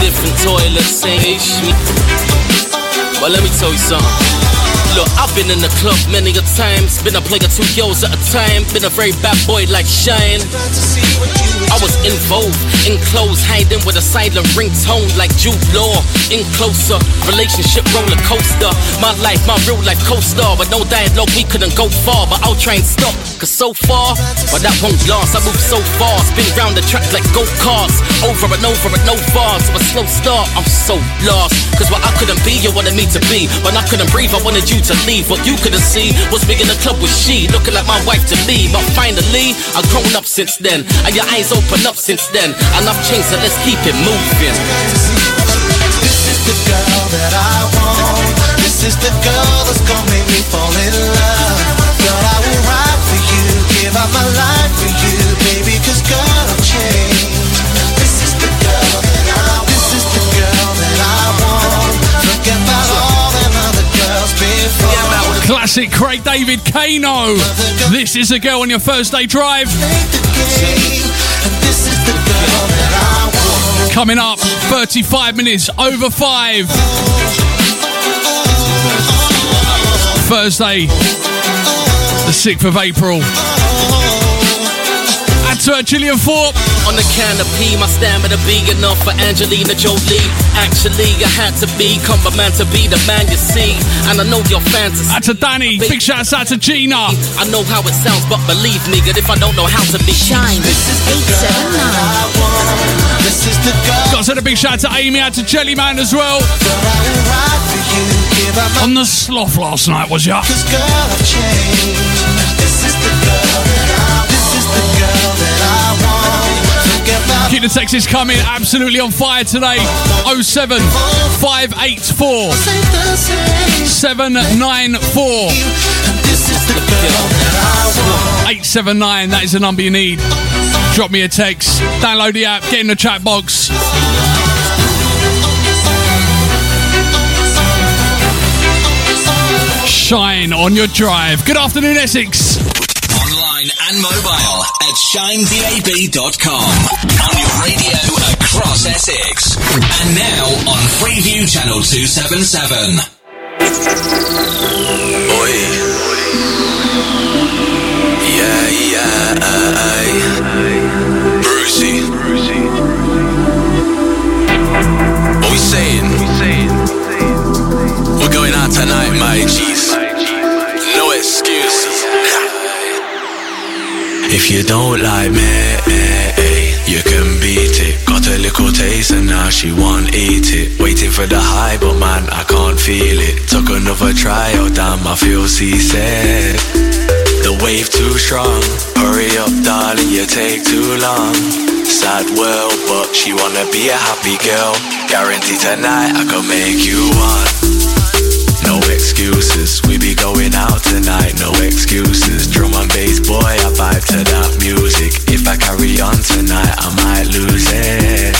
[SPEAKER 30] different toilets, same issue. But let me tell you something. Look, I've been in the club many a times. Been a player two girls at a time. Been a very bad boy like Shine. I was involved in clothes, hiding with a silent ringtone like Jude Law. In closer relationship roller coaster. My life, my real life co-star. But no dialogue, we couldn't go far. But I'll try and stop, cause so far, but that won't last. I move so fast, spin round the track like go karts. Over and over and no bars. So a slow start, I'm so lost. Cause what I couldn't be, you wanted me to be. When I couldn't breathe, I wanted you to leave. What you couldn't see was me in the club with she. Looking like my wife to me. But finally, I've grown up since then. And your eyes open up since then. And I've changed, so let's keep it moving.
[SPEAKER 28] This is the girl that I want. This is the girl that's gonna make me fall in love. Girl, I will ride for you, give up my life for you,
[SPEAKER 6] Classic Craig David Kano. This is a girl on your Thursday drive. Coming up, 35 minutes over 5. Thursday, the 6th of April. At uh, Gillian Thorpe.
[SPEAKER 30] On the canopy, my stamina be enough for Angelina Jolie. Actually, I had to be, come a man to be the man you see. And I know your fantasy.
[SPEAKER 6] Out to Danny, big shout out to Gina.
[SPEAKER 30] I know how it sounds, but believe me, that if I don't know how to be
[SPEAKER 1] Shine 879.
[SPEAKER 28] This is the girl.
[SPEAKER 6] Got to send a big shout out to Amy, out to Jellyman as well. On the sloth last night, was ya?
[SPEAKER 28] Cause girl, I've changed. This is the girl
[SPEAKER 6] Keep the Texas coming, absolutely on fire today. 07 584 794
[SPEAKER 28] This is the girl that I want.
[SPEAKER 6] 879. That is the number you need. Drop me a text, download the app, get in the chat box. Shine on your drive. Good afternoon, Essex.
[SPEAKER 2] And mobile at shinedab.com. On your radio across Essex. And now on Freeview Channel 277.
[SPEAKER 29] Oi. Yeah, yeah. Bru-C. What we saying? We're going out tonight, my G's. If you don't like me, you can beat it. Got a little taste and now she won't eat it. Waiting for the high, but man, I can't feel it. Took another try, oh damn, I feel seasick. The wave too strong. Hurry up, darling, you take too long. Sad world, but she wanna be a happy girl. Guarantee tonight I can make you one no excuses. We be going out tonight, no excuses.
[SPEAKER 31] Drum and bass, boy, I vibe to that music. If I carry on tonight, I might lose it.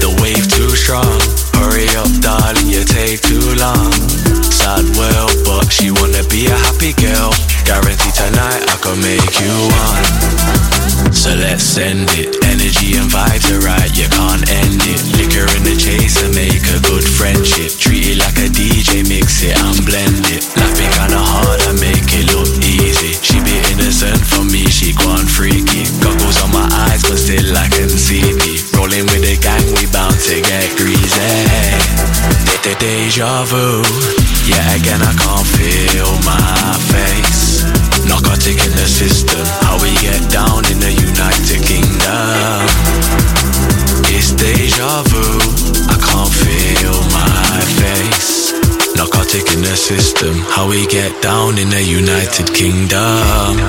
[SPEAKER 31] The wave too strong. Hurry up, darling, you take too long. Sad world, but she wanna be a happy girl. Guarantee tonight I can make you one. So let's send it. Energy and vibes are right, you can't end it. Liquor in the chaser, make a good friendship. Treat it like a DJ, mix it and blend it. Life be kinda hard, I make it look easy. She be innocent for me, she gone freaky. Goggles on my eyes, but still I can see me. Rolling with the gang, we bound to get greasy. De- Deja vu, yeah again I can't feel my face. Narcotic in the system, how we get down in the United Kingdom. It's deja vu, I can't feel my face. Narcotic in the system, how we get down in the United Kingdom.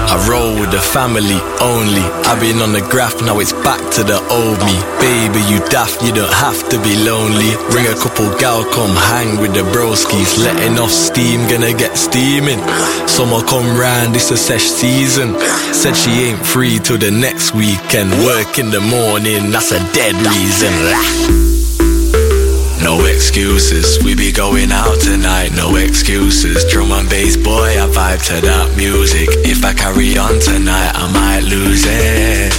[SPEAKER 31] I roll with the family only. I've been on the graph, now it's back to the old me. Baby, you daft, you don't have to be lonely. Bring a couple gal, come hang with the broskies. Letting off steam, gonna get steaming. Summer come round, it's a sesh season. Said she ain't free till the next weekend. Work in the morning, that's a dead reason. No excuses, we be going out tonight, no excuses. Drum and bass boy, I vibe to that music. If I carry on tonight, I might lose it.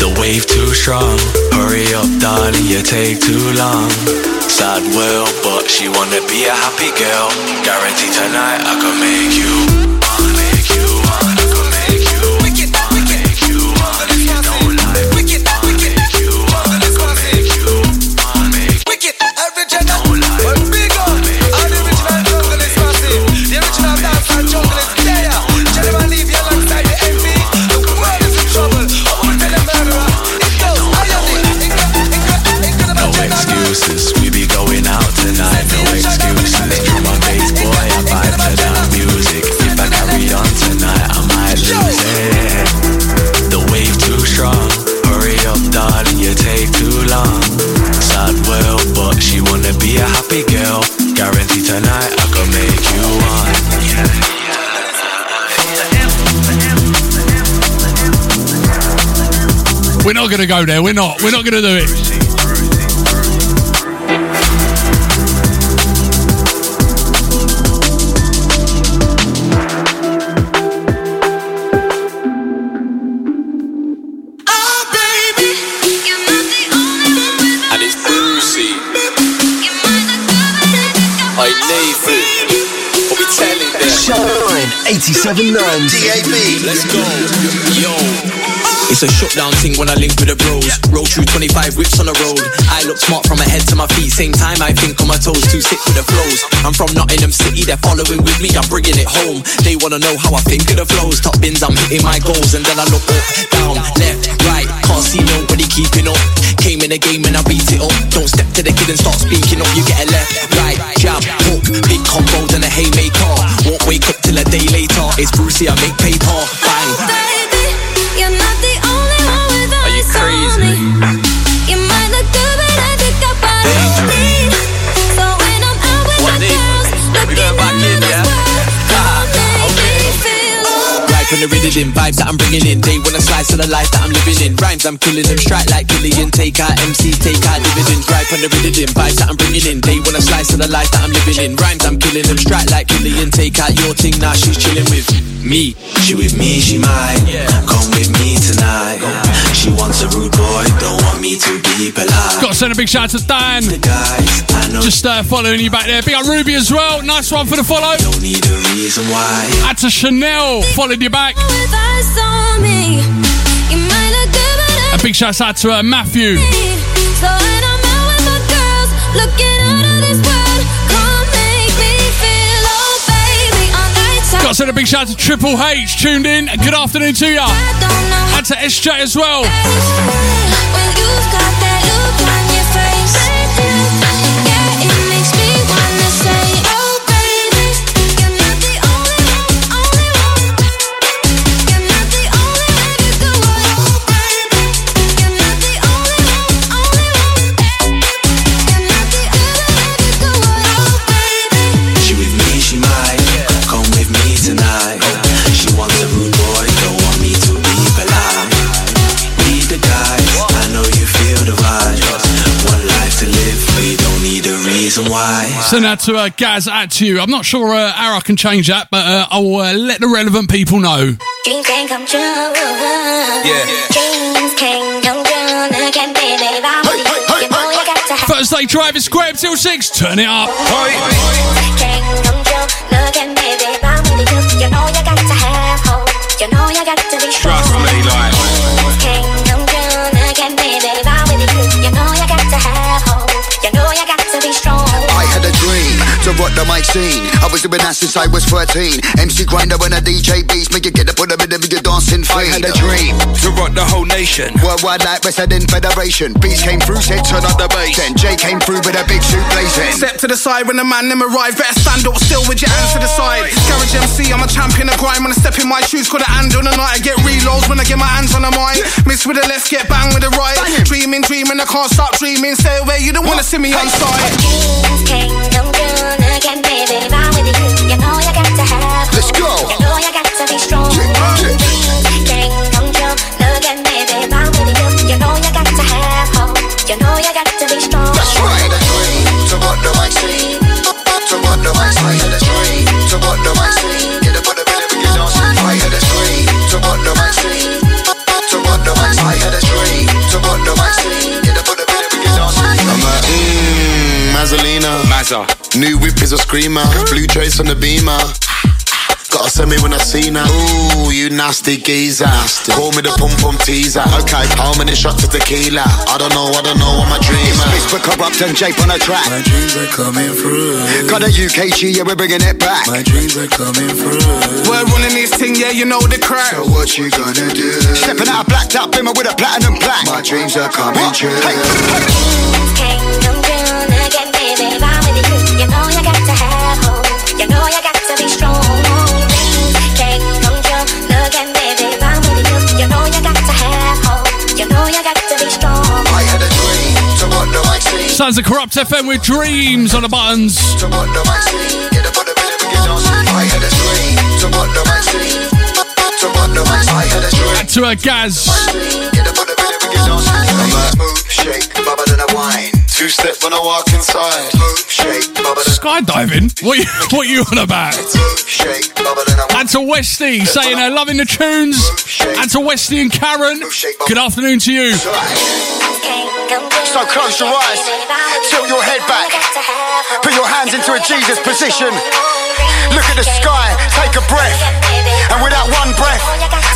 [SPEAKER 31] The wave too strong, hurry up, darling, you take too long. Sad world, but she wanna be a happy girl. Guarantee tonight I can make you.
[SPEAKER 6] Going to go there. We're not. We're not going to do it.
[SPEAKER 24] And it's Bru-C. I Nathan. What telling them?
[SPEAKER 26] Shine 87.9
[SPEAKER 24] DAB. Let's go. Yo. It's a shutdown thing when I link with the bros. Roll through 25 whips on the road. I look smart from my head to my feet. Same time I think on my toes. Too sick with the flows. I'm from Nottingham City. They're following with me. I'm bringing it home. They wanna know how I think of the flows. Top bins. I'm hitting my goals. And then I look up, down, left, right. Can't see nobody keeping up. Came in the game and I beat it up. Don't step to the kid and start speaking up. You get a left, right, jab, hook. Big combo than a haymaker. Won't wake up till a day later. It's Bru-C. I make paper. From vibes that I'm bringing in. They wanna slice of the life that I'm living in. Rhymes I'm killing them, strike like Killian. Take out MC, take out dividends. Right from the rhythm, vibes that I'm bringing in. They wanna slice of the life that I'm living in. Rhymes I'm killing them, strike like Killian. Take out your thing, now she's chilling with me.
[SPEAKER 31] She with me, she mine. Come with me tonight. She wants a rude boy, don't want me to be polite.
[SPEAKER 6] Got to send a big shout out to Dan. Just uh, following you back there. Big up Ruby as well. Nice one for the follow.
[SPEAKER 31] Don't need a reason why.
[SPEAKER 6] Add to Chanel. Followed you back.
[SPEAKER 10] A eyes on me. You might look good, but I
[SPEAKER 6] A big shout out to uh, Matthew.
[SPEAKER 10] So
[SPEAKER 6] Got to send a big shout out to Triple H. Tuned in. Good afternoon to ya. And to SJ as well. Send that to uh, Gaz at you. I'm not sure uh, how I can change that, but uh, I'll uh, let the relevant people know.
[SPEAKER 8] Dreams can come true.
[SPEAKER 6] Yeah.
[SPEAKER 8] Dreams can come true. Look at baby, I'm with you. You know you got to have.
[SPEAKER 6] Thursday drive is square till six. Turn it up.
[SPEAKER 8] Can come true. Look at baby,
[SPEAKER 32] the mic scene. I was doing that since I was 13. MC Grinder when a DJ beats make you get up on the rhythm of your dancing feet. I had a dream
[SPEAKER 29] to rock the whole nation.
[SPEAKER 32] Worldwide like Wrestling Federation. Beats came through, said turn up the bass. Then Jay came through with a big suit blazing.
[SPEAKER 33] Step to the side when the man them arrive. Better stand up still with your hands to the side. Garage MC, I'm a champion of grime. When I step in my shoes, call the hand on the night. I get reloads when I get my hands on the mic. Miss with the left, get bang with the right. Dreaming, dreaming, I can't stop dreaming. Stay away, you don't wanna see me on side.
[SPEAKER 8] Dreams can come true. Look at I'm with you. You know you got to have hope.
[SPEAKER 32] Let's go.
[SPEAKER 8] You know you got to be strong. Dreams can come true. Look at baby, I'm with you. You know you got to have hope. You know you got to be strong.
[SPEAKER 32] That's right. I had a dream the. To rock the mic scene. I had a to rock the mic scene. Get up on the rhythm of your dancing. I had a dream to rock the. To rock the mic scene. I had a
[SPEAKER 14] Mazzolina.
[SPEAKER 29] Mazza.
[SPEAKER 14] New whip is a screamer. Blue trace on the beamer. Gotta send me when I see her. Ooh, you nasty geezer. Call me the pum pum teaser. Okay, how many shots of tequila? I don't know, I don't know, I'm a dreamer.
[SPEAKER 32] It's for corrupt and Jape on a track.
[SPEAKER 14] My dreams are coming through.
[SPEAKER 32] Got a UKG, yeah, we're bringing it back.
[SPEAKER 14] My dreams are coming through.
[SPEAKER 33] We're running this thing, yeah, you know the crack.
[SPEAKER 32] So what you gonna do? Stepping out of blacked out bimmer with a platinum black. My dreams are coming true. Hey, hey.
[SPEAKER 8] Can
[SPEAKER 6] Sounds of Corrupt FM with dreams on the buttons.
[SPEAKER 32] To rock the. Get up on the rhythm of your dancing. I had a dream to rock the mic scene. To rock the mic scene. I had a dream.
[SPEAKER 6] Add to a Gaz.
[SPEAKER 32] Get up on the rhythm of your dancing. I'm shake, bubble and a wine.
[SPEAKER 14] Two step when I walk inside.
[SPEAKER 32] Move, shake, bubble
[SPEAKER 6] Skydiving? What you, what you on about?
[SPEAKER 32] move, shake, bubble and a wine.
[SPEAKER 6] Add to Westy saying they're loving the tunes. And to Westy and Karen. Good afternoon to you.
[SPEAKER 32] So close your eyes, tilt your head back, put your hands into a Jesus position. Look at the sky, take a breath, and with that one breath,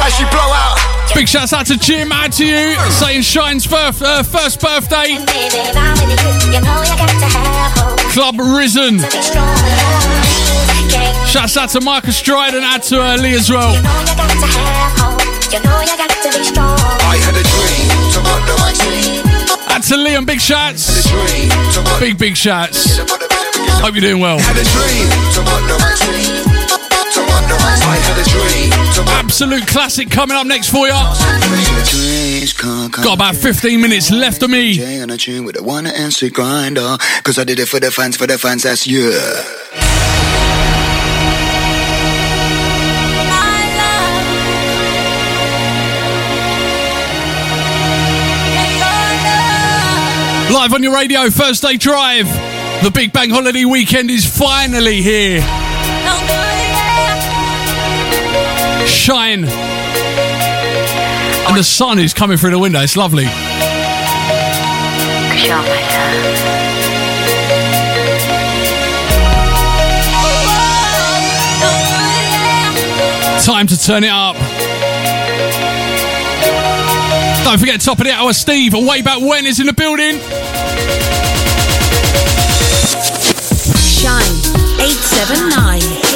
[SPEAKER 32] as you blow out,
[SPEAKER 6] Big shouts out to Jim. out to you saying Shine's first, uh, first birthday.
[SPEAKER 8] Baby, I'm with you. You know you got to have hope.
[SPEAKER 6] Club Risen.
[SPEAKER 8] Be strong. Can
[SPEAKER 6] Shouts out to Marcus Stride and add to uh, Lee as well.
[SPEAKER 8] you know you to have hope. You know you got to be strong.
[SPEAKER 32] I had a dream to rock the mic.
[SPEAKER 6] Add to Liam. Big shouts.
[SPEAKER 32] Dream to rock
[SPEAKER 6] Big, big shouts. Hope you're doing well. Absolute classic coming up next for you.
[SPEAKER 32] Dreams can't come
[SPEAKER 6] Got about 15 minutes left of me.
[SPEAKER 32] Jay on a tune with a one and grinder. Cause I did it for the fans, for the fans, that's you.
[SPEAKER 6] Live on your radio, Thursday drive. The Big Bang Holiday weekend is finally here. Shine. And the sun is coming through the window. It's lovely. Time to turn it up. Don't forget, top of the hour, Steve, and way back when is in the building.
[SPEAKER 1] Shine 879. 879.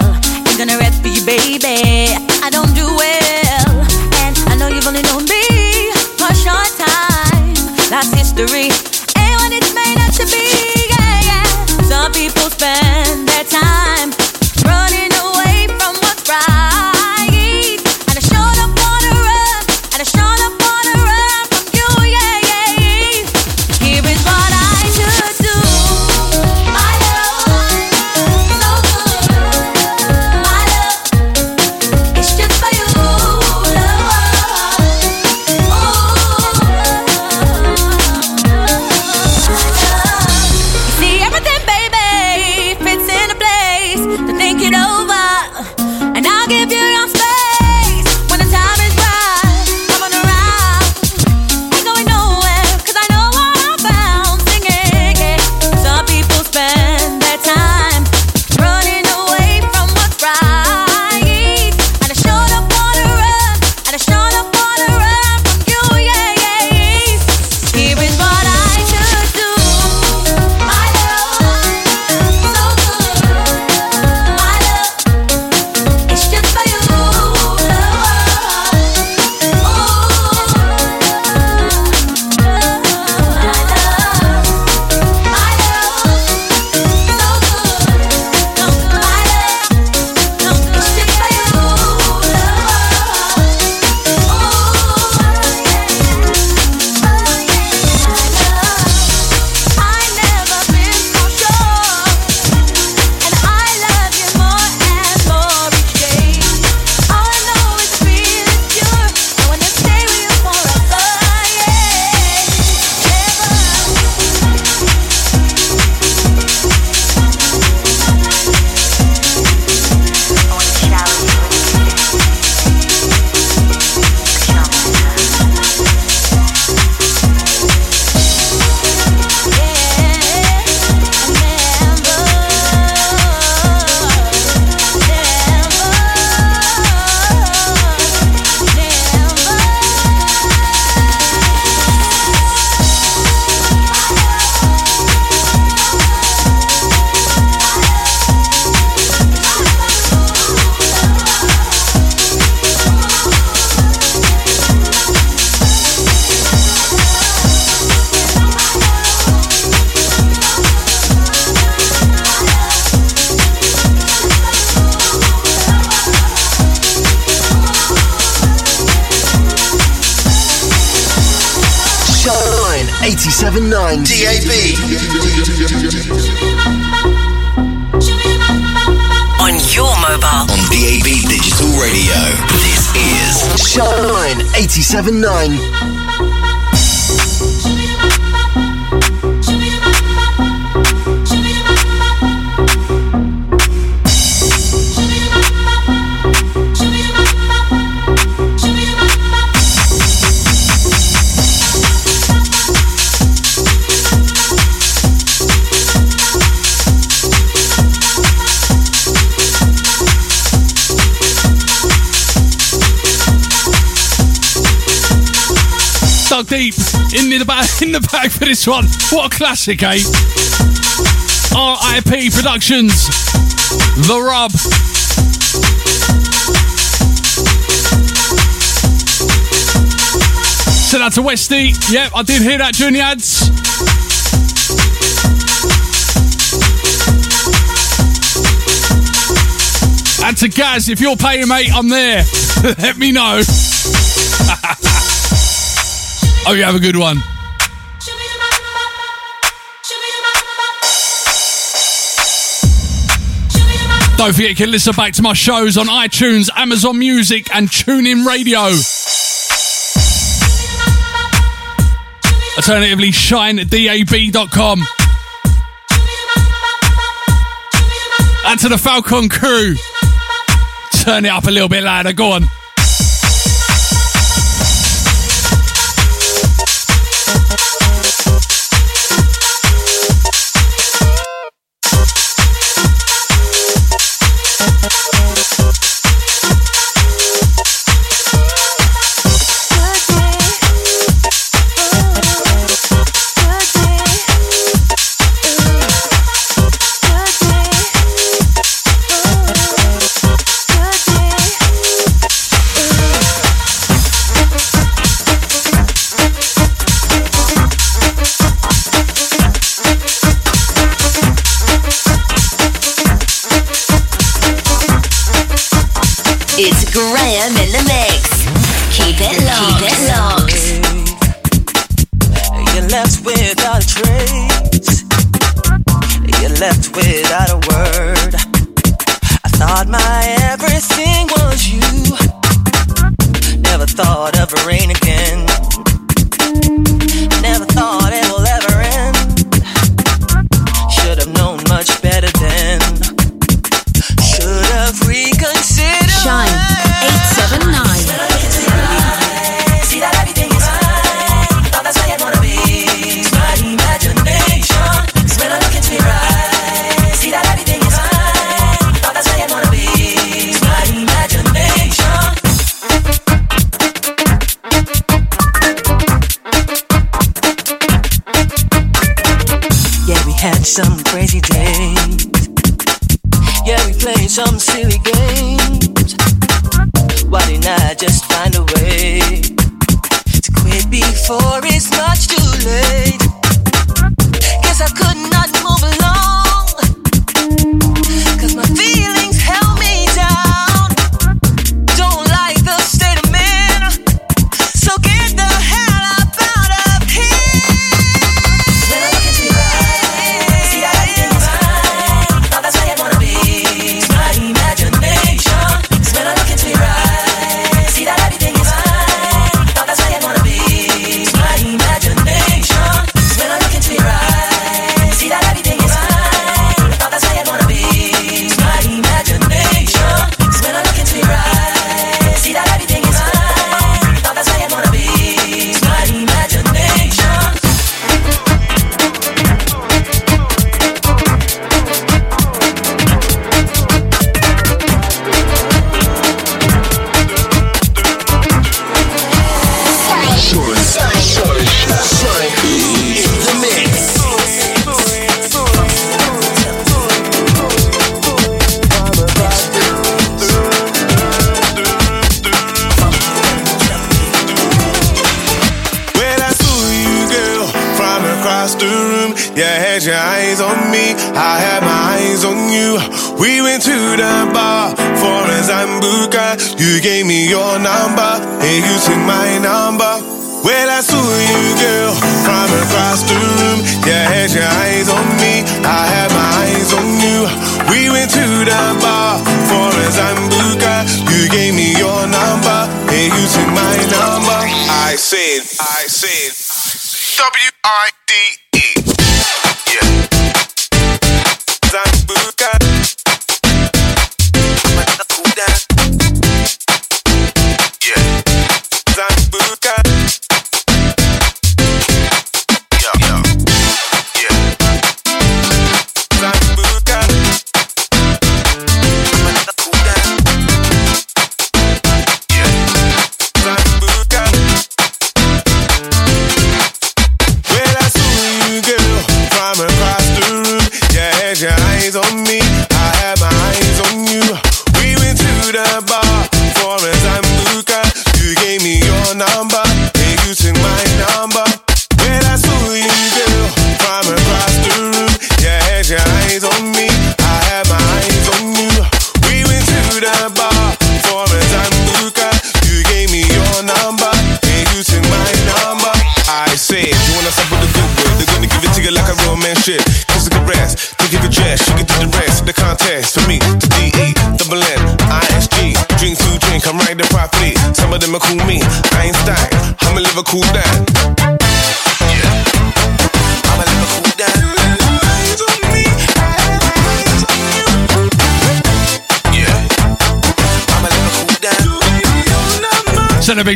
[SPEAKER 27] in the back in the bag for this one. What a classic, eh? RIP Productions, The Rub. Send out to Westy. Yep, I did hear that during the ads. And to Gaz, if you're paying, mate, I'm there. Let me know. Hope you have a good one. Don't forget you can listen back to my shows on iTunes, Amazon Music, and TuneIn Radio. Alternatively, shinedab.com. And to the Falcon crew, turn it up a little bit louder. Go on.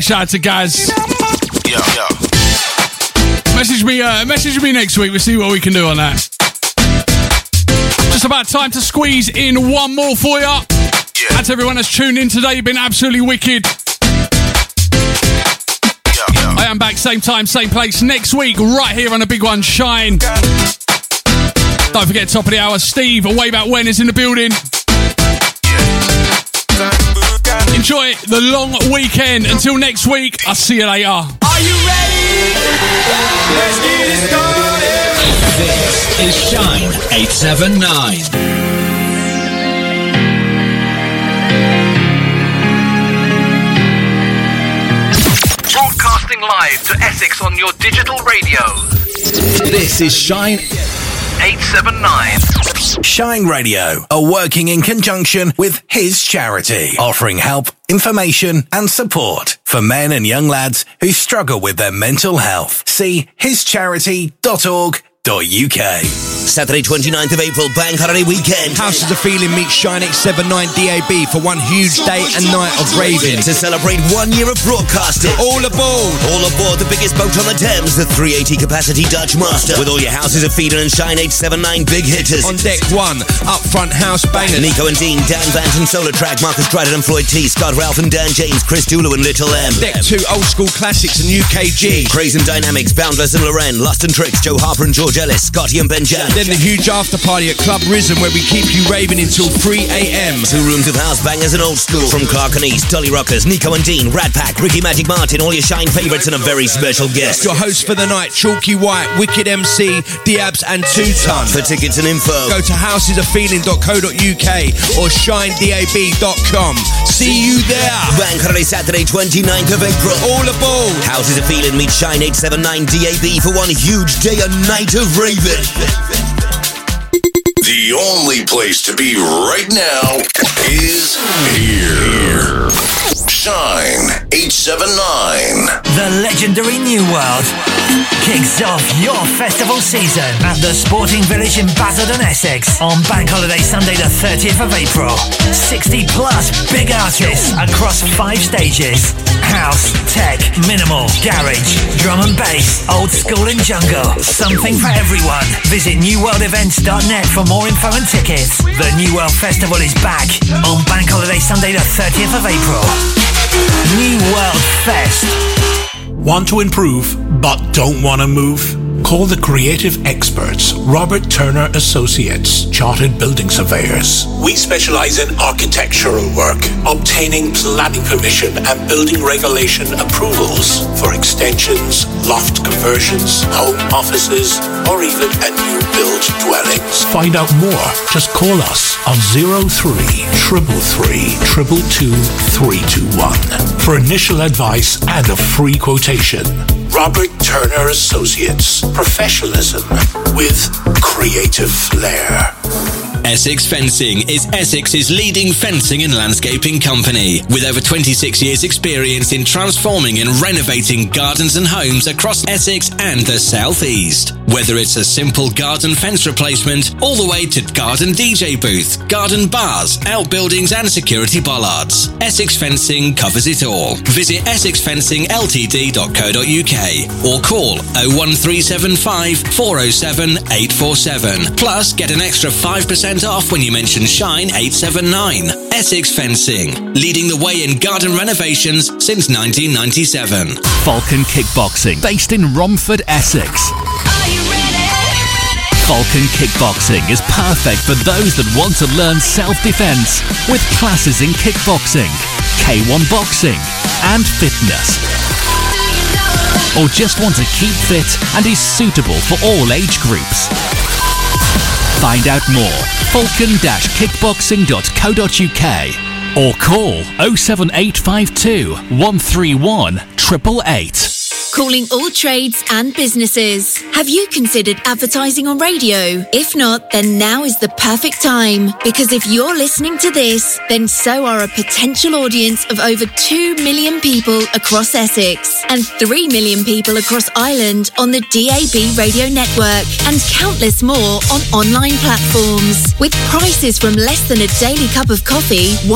[SPEAKER 6] Shout out to Gaz.
[SPEAKER 34] Yo, yo.
[SPEAKER 6] Message me, uh, message me next week. We'll see what we can do on that. Just about time to squeeze in one more for you. That's everyone that's tuned in today. You've been absolutely wicked. I am back same time, same place next week, right here on the big one, Shine. Don't forget, top of the hour, Steve, way back when is in the building. Enjoy the long weekend. Until next week, I'll see you later.
[SPEAKER 34] Are you ready? Let's get it started.
[SPEAKER 35] This is Shine 879.
[SPEAKER 36] Broadcasting live to Essex on your digital radio.
[SPEAKER 35] This is Shine
[SPEAKER 36] 879.
[SPEAKER 35] Shine Radio are working in conjunction with his charity, offering help, information, and support for men and young lads who struggle with their mental health. See hischarity.org.uk.
[SPEAKER 18] Saturday 29th of April, Bank Holiday Weekend.
[SPEAKER 19] Houses of Feeling meet Shine 879 DAB for one huge day and night of raving.
[SPEAKER 18] To celebrate one year of broadcasting.
[SPEAKER 19] All aboard!
[SPEAKER 18] All aboard the biggest boat on the Thames, the 380 capacity Dutch Master. With all your Houses of Feeling and Shine 879 big hitters.
[SPEAKER 19] On deck one, up front house bangers.
[SPEAKER 18] Nico and Dean, Dan and Solar Track, Marcus Dryden and Floyd T, Scott Ralph and Dan James, Chris Dulu and Little M.
[SPEAKER 19] Deck two, old school classics and UKG.
[SPEAKER 18] Craze and Dynamics, Boundless and Loren, Lust and Tricks, Joe Harper and George Ellis, Scotty and Ben Jan.
[SPEAKER 19] Then the huge after party at Club Risen where we keep you raving until 3 a.m.
[SPEAKER 18] Two rooms of house bangers and old school. From Clark and East, Dolly Rockers, Nico and Dean, Rat Pack, Ricky Magic Martin, all your Shine favourites and a very special guest.
[SPEAKER 19] Your host for the night, Chalky White, Wicked MC, Diabs and Two Ton.
[SPEAKER 18] For tickets and info,
[SPEAKER 19] go to housesoffeeling.co.uk or shinedab.com. See you there.
[SPEAKER 18] Bank Holiday Saturday, 29th of April.
[SPEAKER 19] All aboard.
[SPEAKER 18] Houses of Feeling meet Shine 879 DAB for one huge day and night of raving.
[SPEAKER 9] The only place to be right now is here. Shine 879.
[SPEAKER 7] The legendary New World kicks off your festival season at the Sporting Village in Basildon, Essex on Bank Holiday Sunday, the 30th of April. 60 plus big artists across five stages house, tech, minimal, garage, drum and bass, old school and jungle. Something for everyone. Visit newworldevents.net for more info and tickets. The New World Festival is back on Bank Holiday Sunday, the 30th of April. New World Fest.
[SPEAKER 21] Want to improve but don't want to move? Call the creative experts, Robert Turner Associates, Chartered Building Surveyors. We specialize in architectural work, obtaining planning permission and building regulation approvals for extensions, loft conversions, home offices, or even a new build dwellings. Find out more. Just call us on 03 triple three triple two three two one for initial advice and a free quotation. Robert Turner Associates. Professionalism with creative flair.
[SPEAKER 2] Essex Fencing is Essex's leading fencing and landscaping company with over 26 years experience in transforming and renovating gardens and homes across Essex and the southeast. Whether it's a simple garden fence replacement all the way to garden DJ booth, garden bars, outbuildings and security bollards, Essex Fencing covers it all. Visit essexfencingltd.co.uk or call 01375 407 847. Plus get an extra 5% off when you mention Shine 879. Essex Fencing, leading the way in garden renovations since 1997.
[SPEAKER 37] Falcon Kickboxing, based in Romford, Essex. Falcon Kickboxing is perfect for those that want to learn self-defense with classes in kickboxing, K1 boxing, and fitness. Or just want to keep fit and is suitable for all age groups. Find out more falcon-kickboxing.co.uk or call 07852 131 888.
[SPEAKER 1] Calling all trades and businesses. Have you considered advertising on radio? If not, then now is the perfect time. Because if you're listening to this, then so are a potential audience of over 2 million people across Essex and 3 million people across Ireland on the DAB radio network and countless more on online platforms. With prices from less than a daily cup of coffee,